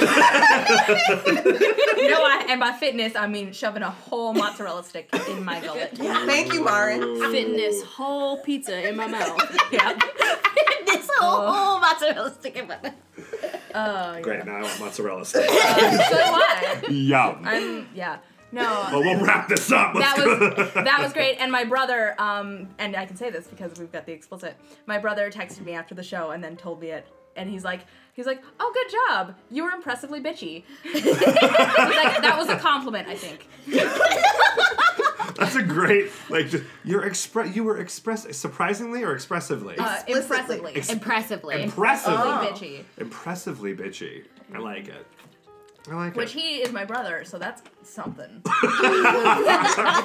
I, and by fitness, I mean shoving a whole mozzarella stick in my gullet. Thank you, Maren. Fitness whole pizza in my mouth. Yeah. This whole, whole mozzarella stick in my mouth. Oh, yeah. Great. Now I want mozzarella stick. So do I. Yum. I'm, yeah. No. well, we'll wrap this up. Let's that go. was that was great and my brother um and i can say this because we've got the explicit my brother texted me after the show and then told me it and he's like he's like oh good job you were impressively bitchy like that was a compliment i think That's a great like just, you're express you were express surprisingly or expressively uh, impressively Ex- Impressively. impressively Impressively bitchy impressively bitchy. I like it. I like it. which it. he is my brother so that's something if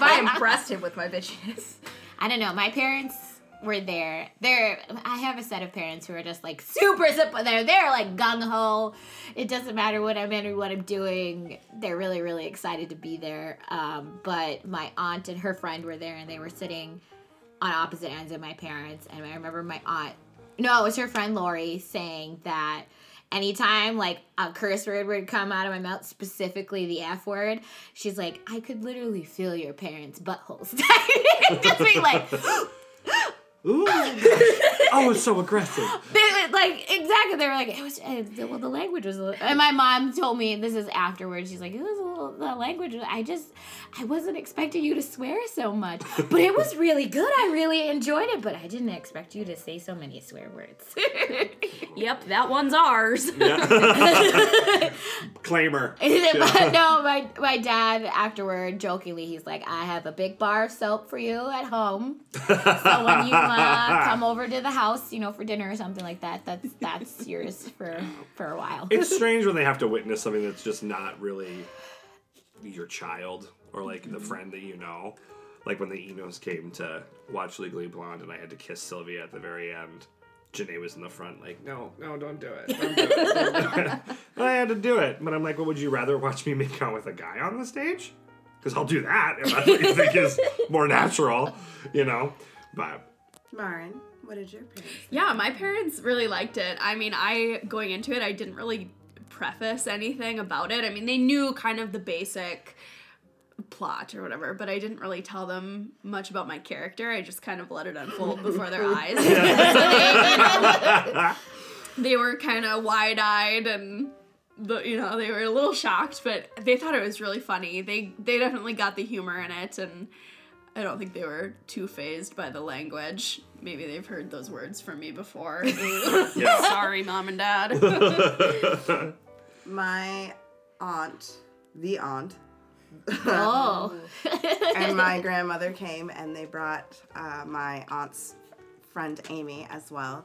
i impressed him with my bitchiness I don't know. My parents were there. They're. I have a set of parents who are just like super. They're they're like gung ho. It doesn't matter what I'm in or what I'm doing. They're really really excited to be there. Um, but my aunt and her friend were there, and they were sitting on opposite ends of my parents. And I remember my aunt. No, it was her friend Lori saying that anytime like a curse word would come out of my mouth, specifically the F word, she's like, I could literally feel your parents' buttholes. Just being like, Ooh. oh, it's so aggressive. they like exactly. They were like, it was uh, the- well, the language was. A little, and my mom told me this is afterwards. She's like, it was a little. The language. I just, I wasn't expecting you to swear so much, but it was really good. I really enjoyed it, but I didn't expect you to say so many swear words. Yep, that one's ours. Claimer. But no, my my dad afterward jokingly he's like, I have a big bar of soap for you at home. So when you uh, come over to the house, you know, for dinner or something like that, that's that's yours for for a while. It's strange when they have to witness something that's just not really your child or like the friend that you know. like when the Enos came to watch Legally Blonde and I had to kiss Sylvia at the very end. Janae was in the front, like, no, no, don't do it. Don't do it. Don't do it." I had to do it. But I'm like, well, would you rather watch me make out with a guy on the stage? Because I'll do that if that's what you think is more natural, you know? But Maren, what did your parents? Yeah, my parents really liked it. I mean, I going into it, I didn't really preface anything about it. I mean, they knew kind of the basic plot or whatever, but I didn't really tell them much about my character. I just kind of let it unfold before their eyes. They, they were kind of wide-eyed and the, you know, they were a little shocked, but they thought it was really funny. They they definitely got the humor in it and I don't think they were too phased by the language. Maybe they've heard those words from me before. Sorry, mom and dad. My aunt, the aunt, Oh. and my grandmother came and they brought uh, my aunt's friend Amy as well.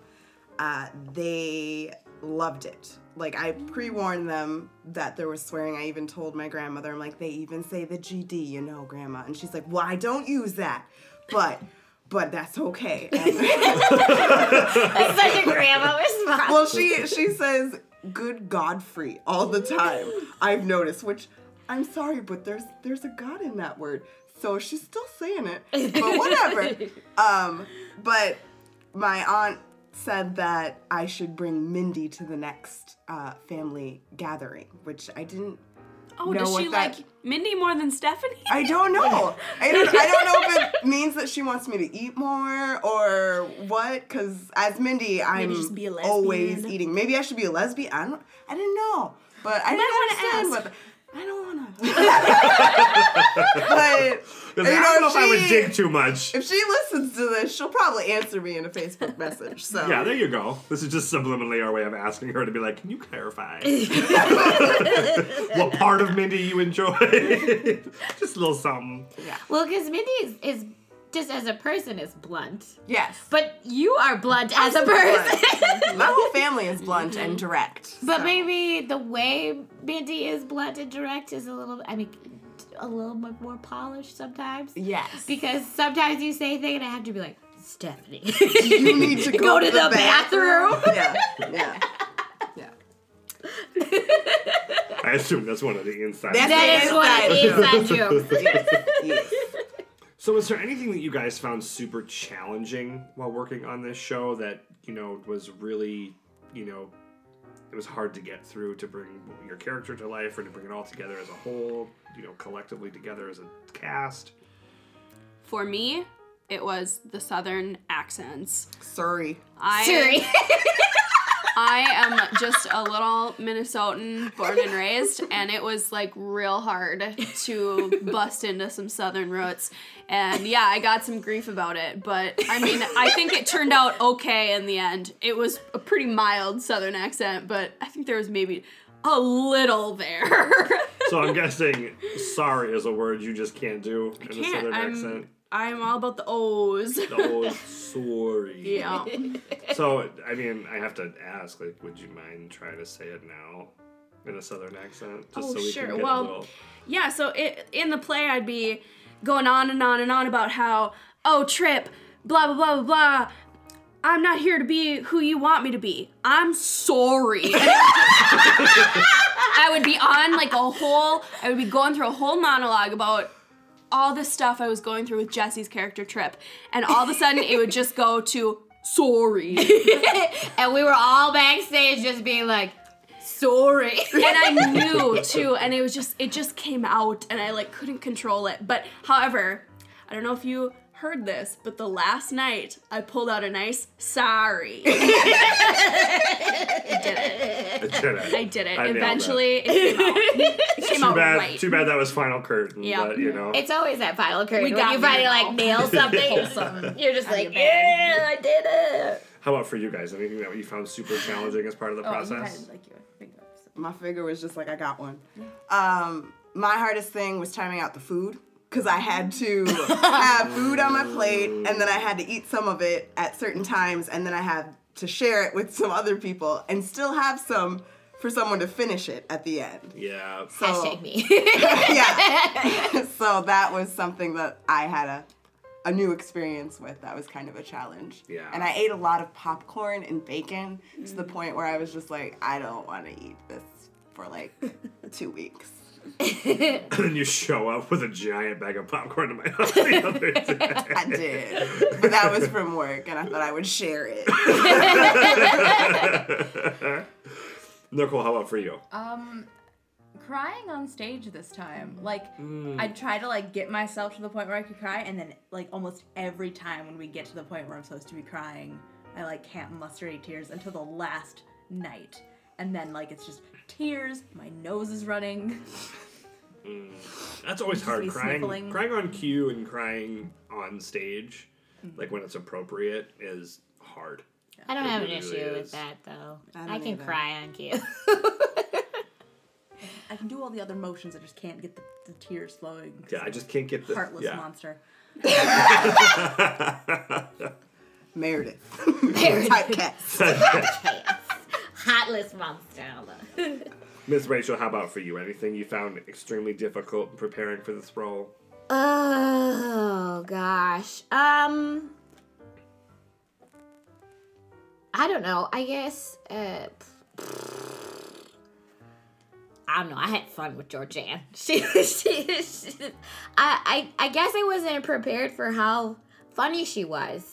Uh, they loved it. Like I pre-warned them that there was swearing. I even told my grandmother, I'm like, they even say the GD, you know, grandma. And she's like, well, I don't use that, but, but that's okay. That's such a grandma response. well, she she says good Godfrey all the time. I've noticed, which I'm sorry, but there's there's a God in that word. So she's still saying it. But whatever. um, but my aunt said that I should bring Mindy to the next uh, family gathering, which I didn't Oh, know does she that like Mindy more than Stephanie? I don't know. I don't. I don't know if it means that she wants me to eat more or what. Because as Mindy, I'm just be a always eating. Maybe I should be a lesbian. I don't. I didn't know, but I didn't understand what. the- I don't wanna. but I you don't know, know if I would dig too much. if she listens to this, she'll probably answer me in a Facebook message. So Yeah, there you go. This is just subliminally our way of asking her to be like, can you clarify what part of Mindy you enjoy? just a little something. Yeah. Well, because Mindy is, is just as a person is blunt, yes. but you are blunt as a person. My whole family is blunt and mm-hmm. direct. But so. maybe the way Mindy is blunt and direct is a little, I mean, a little bit more polished sometimes. Yes. Because sometimes you say things and I have to be like, Stephanie. you need to go, Go to the bathroom. yeah. Yeah. Yeah. I assume that's one of the inside. That's that is one of the inside jokes. yes, yes. So, is there anything that you guys found super challenging while working on this show that you know was really, you know, it was hard to get through to bring your character to life or to bring it all together as a whole, you know, collectively together as a cast? For me, it was the southern accents. Sorry. I Sorry. I am just a little Minnesotan, born and raised, and it was like real hard to bust into some southern roots. And yeah, I got some grief about it, but I mean, I think it turned out okay in the end. It was a pretty mild southern accent, but I think there was maybe a little there. So I'm guessing sorry is a word you just can't do in a Can't. southern I'm, accent. I'm all about the O's. Oh, sorry. Yeah. So I mean, I have to ask, like, would you mind trying to say it now in a southern accent, just Oh, so we sure. can get Well, a little. Yeah, so it, in the play, I'd be going on and on and on about how, oh, Trip, blah, blah, blah, blah, blah. I'm not here to be who you want me to be. I'm sorry. I would be on like a whole, I would be going through a whole monologue about all this stuff I was going through with Jesse's character Trip. And all of a sudden, it would just go to sorry. and we were all backstage just being like, sorry. and I knew too, and it was just it just came out, and I like couldn't control it. But however, I don't know if you heard this, but the last night I pulled out a nice sorry. I did it. I did it. I did it. I Eventually, it came out. It came Too out bad. right. Too bad that was final curtain. Yeah. But you know. It's always that final curtain We when you me finally now. like nail something. You're just like, your yeah, I did it. How about for you guys? Anything that you found super challenging as part of the Oh, you process? had like your finger. My figure was just like I got one. Um, my hardest thing was timing out the food because I had to have food on my plate and then I had to eat some of it at certain times and then I had to share it with some other people and still have some for someone to finish it at the end. Yeah. So, Hashtag me. yeah. so that was something that I had a a new experience with. That was kind of a challenge. Yeah. And I ate a lot of popcorn and bacon to the point where I was just like, I don't want to eat this for like two weeks. And then you show up with a giant bag of popcorn to my house the other day. I did. but that was from work and I thought I would share it. Nicole, how about for you? Um, crying on stage this time. Like, Mm. I try to like get myself to the point where I could cry, and then like almost every time when we get to the point where I'm supposed to be crying, I like can't muster any tears until the last night, and then like it's just tears. My nose is running. Mm. That's always hard. Crying, sniffling. crying on cue and crying on stage, mm-hmm. like when it's appropriate, is hard. I don't It have an really issue with that though. I I, can either. cry on cue. I can do all the other motions. I just can't get the, the tears flowing. Yeah, I just can't get the heartless yeah. monster. Meredith. Typecast. Heartless monster. Miss Rachael, how about for you? Anything you found extremely difficult in preparing for this role? Oh gosh. Um I don't know. I guess uh I don't know. I had fun with Georgeanne. She, she, she I, I I guess I wasn't prepared for how funny she was.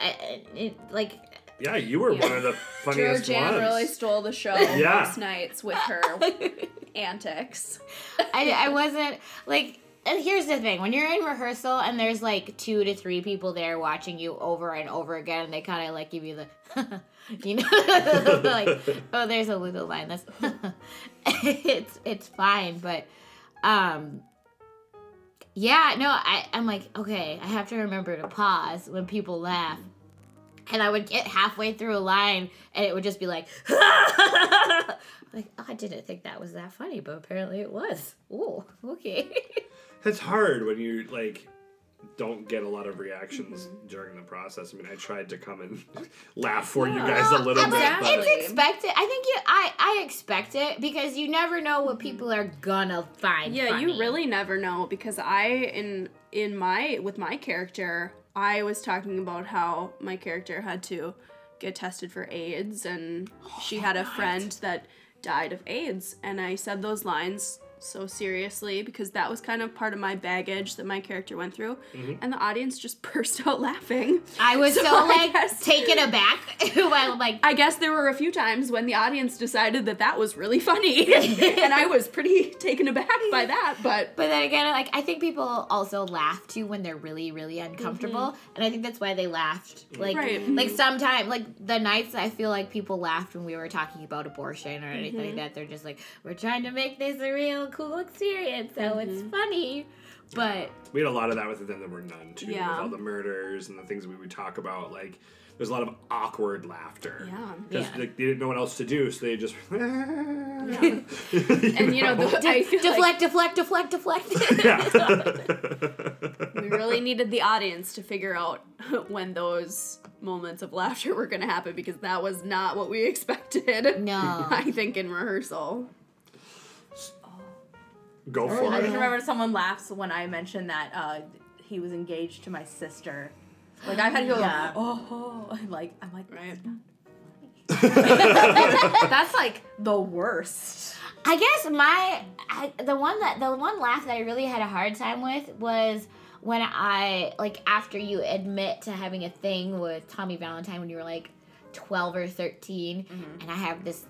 I, I- it, like Yeah, you were one of the funniest Georgeanne ones. really stole the show Yeah. most nights with her antics. I, I wasn't like and here's the thing when you're in rehearsal and there's like two to three people there watching you over and over again and they kind of like give you the you know like oh there's a little line that's it's it's fine but um yeah no i i'm like okay i have to remember to pause when people laugh and I would get halfway through a line and it would just be like, like oh, I didn't think that was that funny, but apparently it was. Oh, okay. That's hard when you like don't get a lot of reactions Mm-hmm. during the process. I mean, I tried to come and laugh for you guys a little I bit, mean, but it's expected. I think you, I, I expect it because you never know what people are gonna find. Yeah, you really never know because I in in my with my character, I was talking about how my character had to get tested for AIDS and she had a friend that died of AIDS. And I said those lines so seriously because that was kind of part of my baggage that my character went through mm-hmm. and the audience just burst out laughing. I was so, So like guess- taken aback while like I guess there were a few times when the audience decided that that was really funny and I was pretty taken aback by that, but But then again, like I think people also laugh too when they're really, really uncomfortable, mm-hmm. and I think that's why they laughed. Mm-hmm. Like, Right. like sometimes, like the nights I feel like people laughed when we were talking about abortion or anything like that. They're just like, we're trying to make this a real cool experience, so it's mm-hmm. funny. But we had a lot of that with Then There Were None too, Yeah. with all the murders and the things we would talk about. Like, there's a lot of awkward laughter. Yeah. Because Yeah. like, they didn't know what else to do, so they just. and you know, the, I feel like deflect, deflect, deflect, deflect. yeah. we really needed the audience to figure out when those moments of laughter were going to happen because that was not what we expected. No. I think in rehearsal. Go I just remember someone laughs when I mentioned that uh, he was engaged to my sister. Like I've had to go, Yeah. oh, I'm like I'm like, Right. that's like the worst. I guess my I, the one that the one laugh that I really had a hard time with was when I like after you admit to having a thing with Tommy Valentine when you were like twelve or 13 and I have this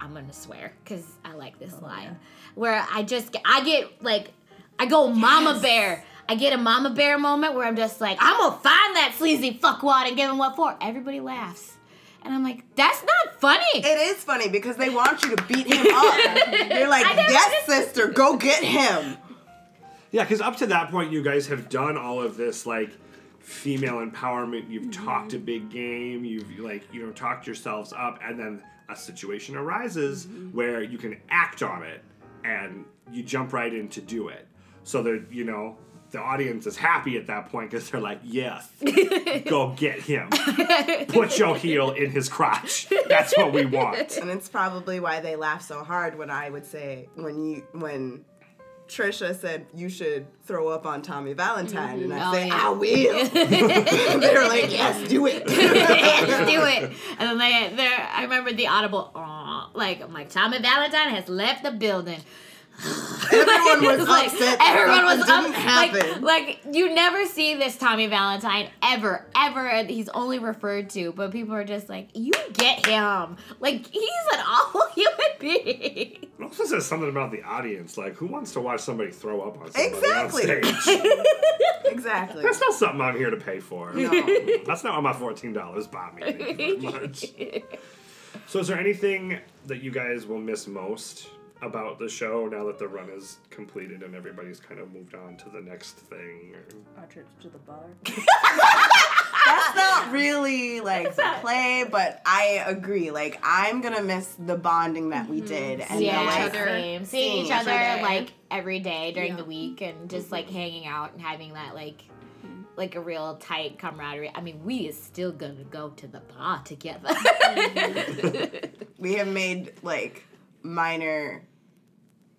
I'm gonna swear because I like this oh, line where I just get, I get like I go mama bear. I get a mama bear moment where I'm just like I'm gonna find that sleazy fuckwad and give him what for. Everybody laughs. And I'm like, that's not funny. It is funny because they want you to beat him up. They're like, yes, sister, go get him. Yeah, because up to that point, you guys have done all of this like female empowerment. You've mm-hmm. talked a big game. You've like you know talked yourselves up, and then a situation arises mm-hmm. where you can act on it, and you jump right in to do it. So that, you know, the audience is happy at that point because they're like, yes, go get him. Put your heel in his crotch. That's what we want. And it's probably why they laugh so hard when I would say when you when Trisha said you should throw up on Tommy Valentine, and I mm-hmm. Oh, say yeah. I will. They're like, yes, do it. Do it. And then they, I remember the audible, "Aw," like, I'm like, Tommy Valentine has left the building. Everyone was like, upset. Everyone was didn't Like, happen. like you never see this Tommy Valentine ever, ever. He's only referred to, but people are just like, you get him. Like he's an awful human being. It also says something about the audience. Like, who wants to watch somebody throw up on somebody Exactly. on stage? exactly. That's not something I'm here to pay for. No. That's not what my fourteen dollars bought me. Thank you very much. So, is there anything that you guys will miss most about the show now that the run is completed and everybody's kind of moved on to the next thing? Or... Our trip to the bar. That's not really like the play, but I agree. Like I'm gonna miss the bonding that we mm-hmm. did and yeah, the like other. same. Seeing Seeing each each other other. like every day during Yeah. the week and just like hanging out and having that like like a real tight camaraderie. I mean, we is still gonna go to the bar together. we have made like minor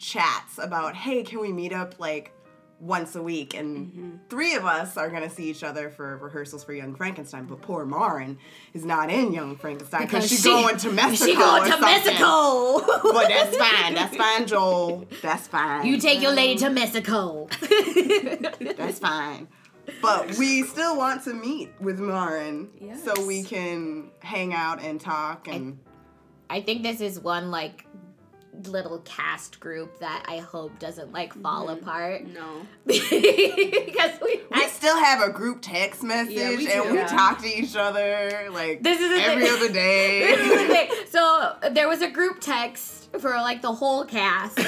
chats about hey can we meet up like once a week? And mm-hmm. three of us are going to see each other for rehearsals for young frankenstein but poor maren is not in young frankenstein because she's going to mexico She going to something. Mexico. but that's fine that's fine joel. That's fine. You take your lady to mm-hmm. Mexico. that's fine. But we still want to meet with maren so we can hang out and talk and I think this is one like little cast group that I hope doesn't like fall mm-hmm. apart No. because we We still have a group text message Yeah, we and we Yeah. talk to each other like This is every thing. other This day. is the thing. So there was a group text for like the whole cast.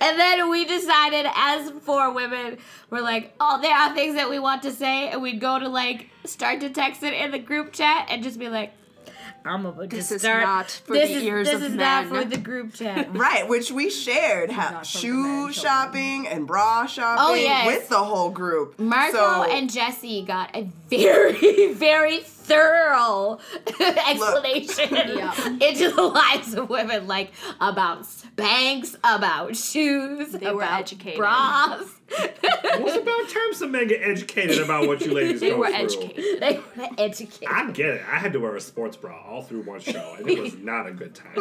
and then we decided as four women, we're like, oh, there are things that we want to say, and we'd go to like start to text it in the group chat and just be like, I'm gonna This is start. not for this the is, ears this of is not men." for the group chat. right, which we shared ha- Not shoe shopping and bra oh, shopping Oh, yes. with the whole group. Marco So- and Jesse got a very, very thorough explanation into the lives of women, like about Spanx, about shoes, They were about educated. bras. What's about time some men get educated about what you ladies They go were through? educated. they were educated. I get it. I had to wear a sports bra all through one show, and it was not a good time.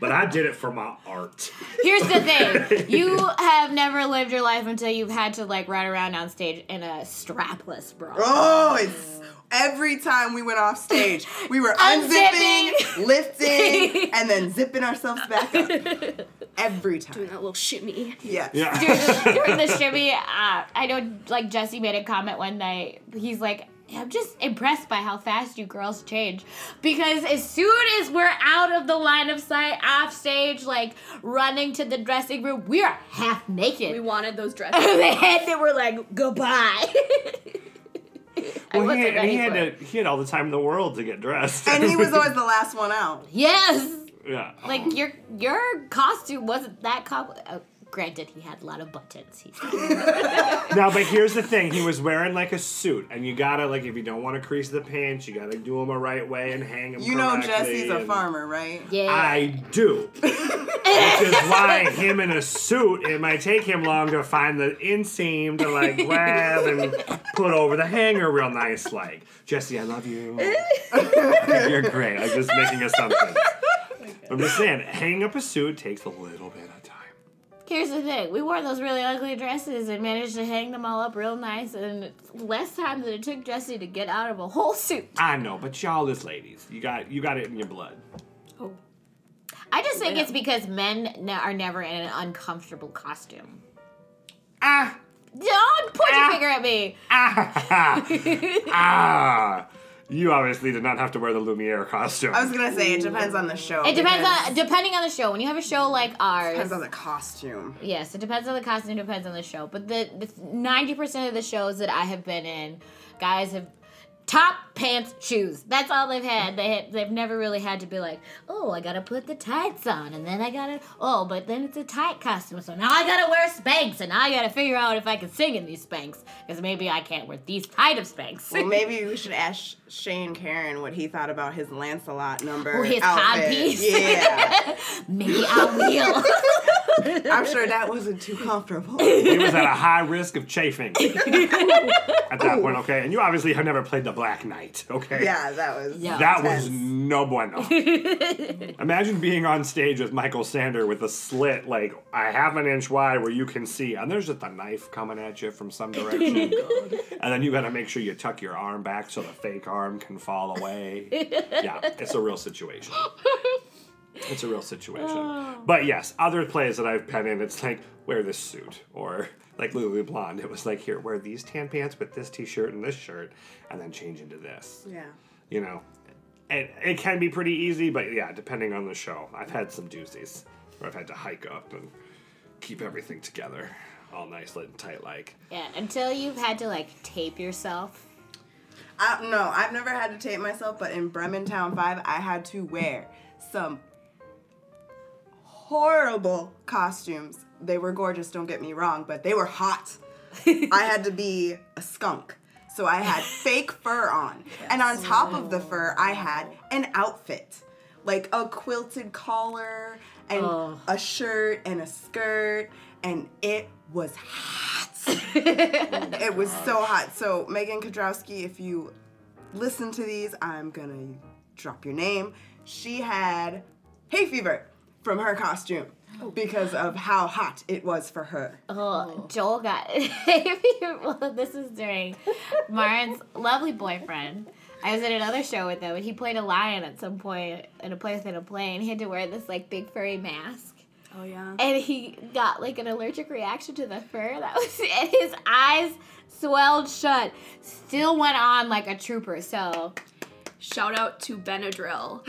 but I did it for my art. Here's the thing: you have never lived your life until you've had to like run around on stage in a strapless bra. Oh, it's every time we went off stage, we were unzipping, Unzipping. lifting, and then zipping ourselves back up. Every time. Doing time. that little shimmy. Yes. Yeah. during the, during the shimmy, uh, I know like Jesse made a comment one night. He's like, I'm just impressed by how fast you girls change. Because as soon as we're out of the line of sight, off stage, like running to the dressing room, we are half naked. We wanted those dresses. and then we're like, goodbye. I Well, he had, and he had to, he had all the time in the world to get dressed. And he was always the last one out. Yes. yeah. Like your your costume wasn't that compl- uh, Granted, he had a lot of buttons. He Now, but here's the thing: he was wearing like a suit, and you gotta like if you don't want to crease the pants, you gotta do them a right way and hang them. You know Jesse's a farmer, right? yeah. I do. Which is why him in a suit, it might take him long to find the inseam to like grab and put over the hanger real nice. Like Jesse, I love you. You're great. I'm just making assumptions. I'm just saying, hanging up a suit takes a little bit of time. Here's the thing: we wore those really ugly dresses and managed to hang them all up real nice, and less time than it took Jesse to get out of a whole suit. I know, but y'all as ladies, you got you got it in your blood. oh I just think it's because men ne- are never in an uncomfortable costume. Ah. Don't point Ah. your finger at me. Ah, ah, you obviously did not have to wear the Lumiere costume. I was gonna say it depends on the show. It depends on depending on the show. When you have a show like ours, depends on the costume. Yes, it depends on the costume, depends on the show. But the ninety percent of the shows that I have been in, guys have top pants shoes. That's all they've had. They had, they've never really had to be like, oh, I gotta put the tights on, and then I gotta oh, but then it's a tight costume, so now I gotta wear Spanx, and now I gotta figure out if I can sing in these Spanx, because maybe I can't wear these tight of Spanx. Well, maybe we should ask Shane Karen what he thought about his Lancelot number. Oh, his outfit. codpiece. Yeah. maybe I will. I'm sure that wasn't too comfortable. He was at a high risk of chafing at that point, okay? And you obviously have never played the Black Knight, okay? Yeah, that was. Yeah. That was no bueno. Imagine being on stage with Michael Sander with a slit like a half an inch wide where you can see, and there's just a knife coming at you from some direction. Oh and then you gotta make sure you tuck your arm back so the fake arm can fall away. Yeah, it's a real situation. It's a real situation. Oh. But yes, other plays that I've been in, it's like, wear this suit. Or like Lulu Blonde, it was like, here, wear these tan pants with this t shirt and this shirt, and then change into this Yeah. you know, it, it can be pretty easy, but yeah, depending on the show. I've had some doozies where I've had to hike up and keep everything together, all nice and tight like. yeah, until you've had to like tape yourself. I, no, I've never had to tape myself, but in Bremen Town 5, I had to wear some horrible costumes. They were gorgeous, don't get me wrong, but they were hot. I had to be a skunk. So I had fake fur on. And on top of the fur, I had an outfit. Like a quilted collar and Oh. a shirt and a skirt. And it was hot. Oh it was so hot. So Megan Kodrowski, if you listen to these, I'm gonna drop your name. She had hay fever from her costume oh. because of how hot it was for her. Oh, oh. Joel got. Hay fever. Well, this is during Maren's lovely boyfriend. I was at another show with him, and he played a lion at some point in a place in a play, and he had to wear this like big furry mask. Oh yeah. And he got like an allergic reaction to the fur. That was, and his eyes swelled shut. Still went on like a trooper. So Shout out to Benadryl.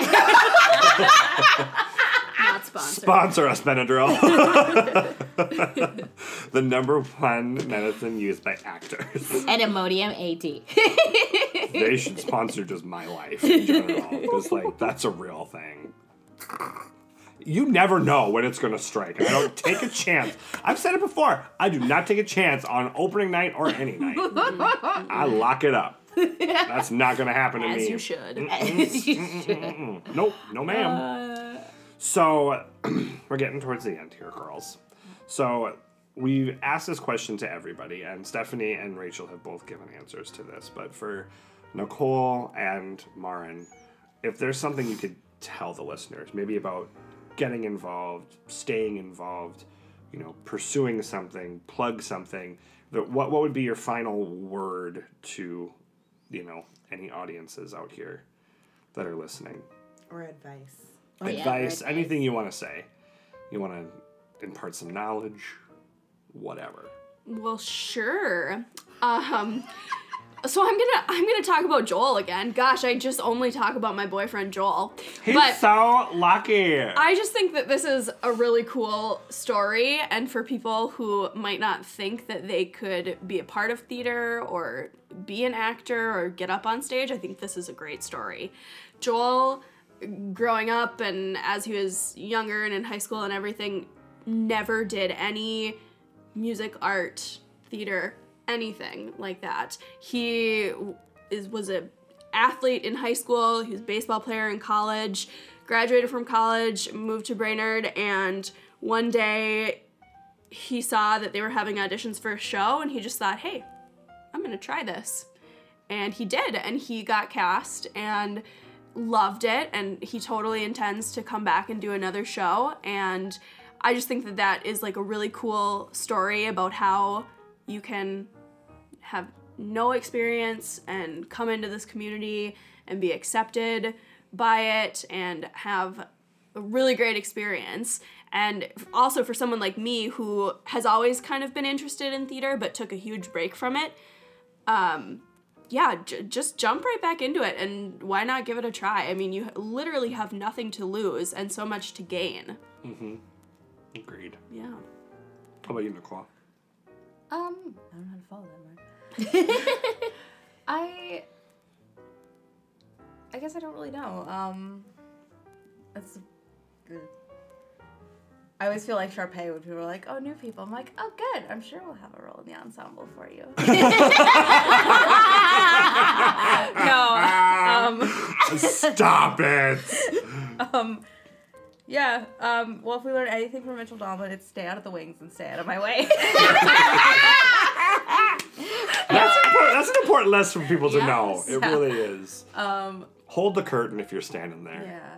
Not sponsored. Sponsor us, Benadryl. the number one medicine used by actors. and Imodium A-D. they should sponsor just my life in general. Because, like, that's a real thing. You never know when it's going to strike. I don't take a chance. I've said it before. I do not take a chance on opening night or any night. I lock it up. That's not going to happen to As me. you should. Nope, no ma'am. Uh. So we're getting towards the end here, girls. So we've asked this question to everybody, and Stephanie and Rachael have both given answers to this. But for Nicole and Maren, if there's something you could tell the listeners, maybe about getting involved, staying involved, you know, pursuing something, plug something, that what what would be your final word to, you know, any audiences out here that are listening? Or advice. Oh, yeah, advice, or anything you want to say. You want to impart some knowledge, whatever. Well, sure. Um, so I'm gonna I'm gonna talk about Joel again. Gosh, I just only talk about my boyfriend Joel. He's but so lucky. I just think that this is a really cool story, and for people who might not think that they could be a part of theater or be an actor or get up on stage, I think this is a great story. Joel, growing up and as he was younger and in high school and everything, never did any music, art, theater, anything like that. He is was a athlete in high school. He was a baseball player in college. Graduated from college, moved to Brainerd, and one day he saw that they were having auditions for a show, and he just thought, "Hey, I'm gonna try this." And he did, and he got cast and loved it, and he totally intends to come back and do another show. And I just think that that is like a really cool story about how you can have no experience and come into this community and be accepted by it and have a really great experience. And also for someone like me who has always kind of been interested in theater but took a huge break from it, um, yeah, j- just jump right back into it and why not give it a try? I mean, you literally have nothing to lose and so much to gain. Agreed. Yeah. How about you, Nicole? Um, I don't know how to follow that word. I I guess I don't really know. Um, that's. good. I always feel like Sharpay when people are like, "Oh, new people." I'm like, "Oh, good. I'm sure we'll have a role in the ensemble for you." no. Um, Stop it. um, yeah. Um, well, if we learn anything from Mitchell Dahlman, it's stay out of the wings and stay out of my way. That's, important, that's an important lesson for people to know. Yes. It really is. um, Hold the curtain if you're standing there. yeah.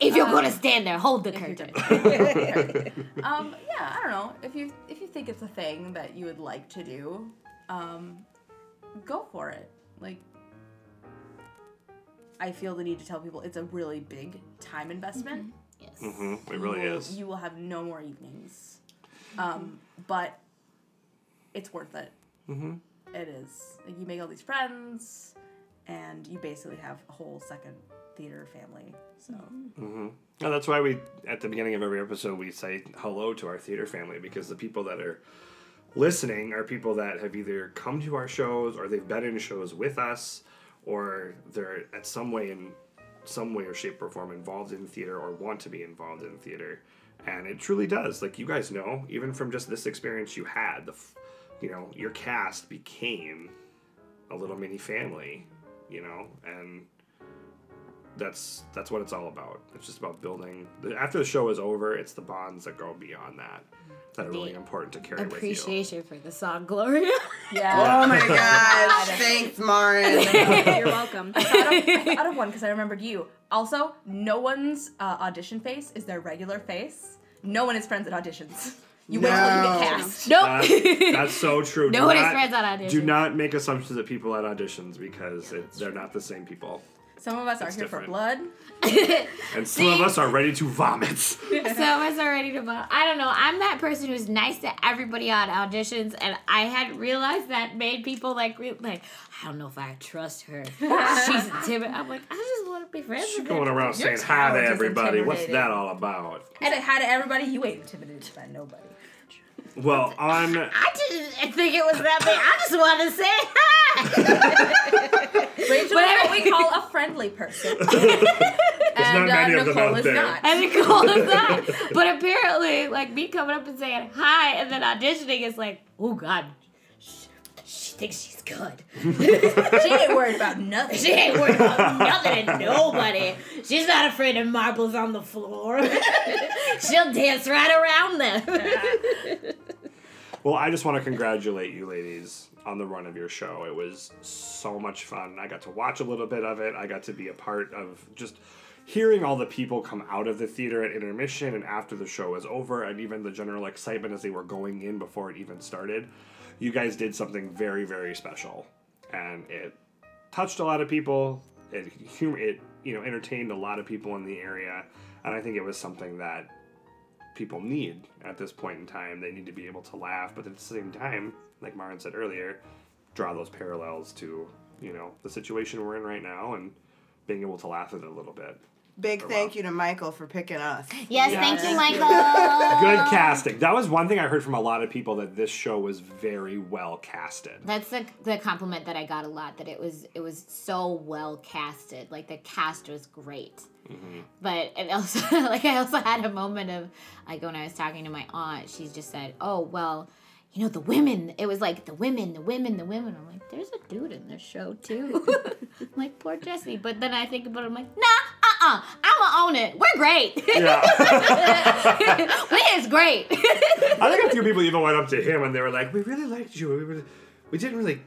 If you're gonna stand there, hold the curtain. um, yeah, I don't know. If you if you think it's a thing that you would like to do, um, go for it. Like, I feel the need to tell people it's a really big time investment. Yes. hmm It really you will, is. You will have no more evenings, um, but it's worth it. It is. You make all these friends, and you basically have a whole second theater family. So hmm No, that's why we, at the beginning of every episode, we say hello to our theater family because the people that are listening are people that have either come to our shows or they've been in shows with us or they're at some way in some way or shape or form involved in theater or want to be involved in theater and it truly does like you guys know even from just this experience you had the f- you know your cast became a little mini family you know and that's that's what it's all about. It's just about building. After the show is over, it's the bonds that go beyond that that are really important to carry with you. Appreciation for the song Gloria. yeah. Oh my gosh. Thanks, Maren. You're welcome. I thought of, I thought of one because I remembered you. Also, no one's uh, audition face is their regular face. No one is friends at auditions. You wait till you get cast. Nope. That- that's so true. No Do one is not- friends on auditions. Do not make assumptions of people at auditions because it, they're not the same people. Some of us are here different. for blood. And some of us are ready to vomit. Some of us are ready to vomit. I don't know. I'm that person who's nice to everybody on auditions, and I hadn't realized that made people like re- like I don't know if I trust her. She's timid. I'm like I just want to be friends She's with her. going around Your saying hi to everybody. What's that all about? Say hi to everybody. You ain't intimidated by nobody. Well, on I didn't think it was that big. I just want to say hi. Rachael is what we call a friendly person. and not many uh, of them Nicole out is there. not. and Nicole is not. But apparently, like me coming up and saying hi and then auditioning is like, oh God, she, she thinks she's good. she ain't worried about nothing. She ain't worried about nothing and nobody. She's not afraid of marbles on the floor. She'll dance right around them. Well, I just want to congratulate you ladies on the run of your show. It was so much fun. I got to watch a little bit of it. I got to be a part of just hearing all the people come out of the theater at intermission and after the show was over, and even the general excitement as they were going in before it even started. You guys did something very, very special, and it touched a lot of people. It humor, it you know entertained a lot of people in the area, and I think it was something that people need at this point in time. They need to be able to laugh, but at the same time, like Maren said earlier, draw those parallels to you know the situation we're in right now and being able to laugh at it a little bit. Big thank you to Michael for picking us. Yes, Yeah. thank you, Michael. Good casting. That was one thing I heard from a lot of people that this show was very well casted. That's the, the compliment that I got a lot. That it was it was so well casted. Like the cast was great. Mm-hmm. But it also like I also had a moment of like when I was talking to my aunt, she just said, "Oh well, you know the women. It was like the women, the women, the women." I'm like, "There's a dude in this show too." I'm like poor Jesse. But then I think about it, I'm like, "Nah, uh-uh, uh, I'ma own it. We're great. Yeah. we is great." I think a few people even went up to him and they were like, "We really liked you. We really, we didn't really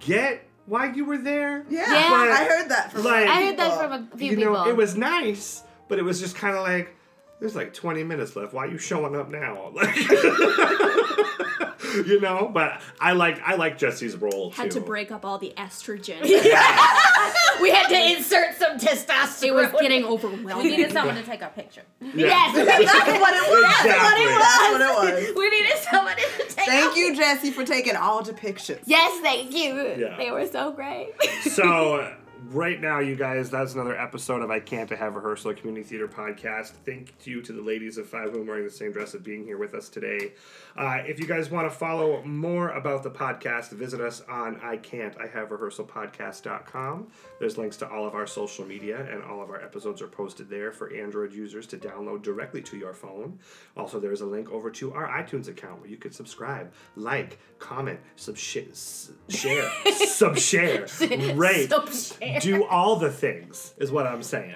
get why you were there." Yeah, Yeah. I heard that from Like- a lot of I heard that from a few you people. know, it was nice, but it was just kind of like, there's like 20 minutes left. Why are you showing up now? Like, you know. But I like I like Jesse's role Had too. to break up all the estrogen. we had to insert some testosterone. It was getting overwhelming. We needed someone to take our picture. Yes, That's what it was. Exactly. That's what it was. we needed someone to take. Thank you, Jesse, for taking all the pictures. Yes, thank you. Yeah. They were so great. So right now, you guys, that's another episode of I Can't I Have Rehearsal, a community theater podcast. Thank you to the ladies of Five Women wearing the same dress of being here with us today. Uh, if you guys want to follow more about the podcast, visit us on I Can't I Have Rehearsal Podcast.com. There's links to all of our social media, and all of our episodes are posted there for Android users to download directly to your phone. Also, there's a link over to our iTunes account where you can subscribe, like, comment, subshare, share, subshare, rate, Subshare. do all the things is what I'm saying.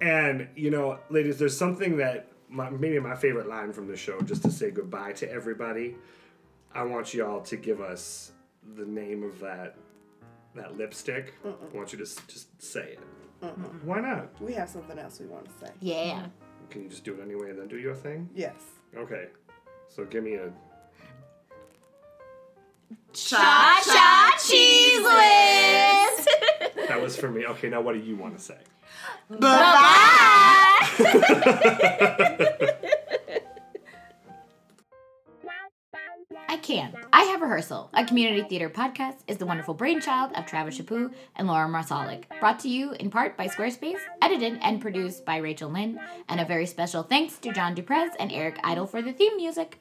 And you know, ladies, there's something that my, maybe my favorite line from the show, just to say goodbye to everybody. I want you all to give us the name of that that lipstick. I want you to s- just say it. Why not? We have something else we want to say. Yeah. Mm-hmm. Can you just do it anyway and then do your thing? Yes. Okay. So give me a. Cha cha cheese whiz. That was for me. Okay, now what do you want to say? Bye I can. I have rehearsal. A community theater podcast is the wonderful brainchild of Travis Chapu and Laura Marsalic. Brought to you in part by Squarespace, edited and produced by Rachel Lynn, and a very special thanks to John Du Prez and Eric Idle for the theme music.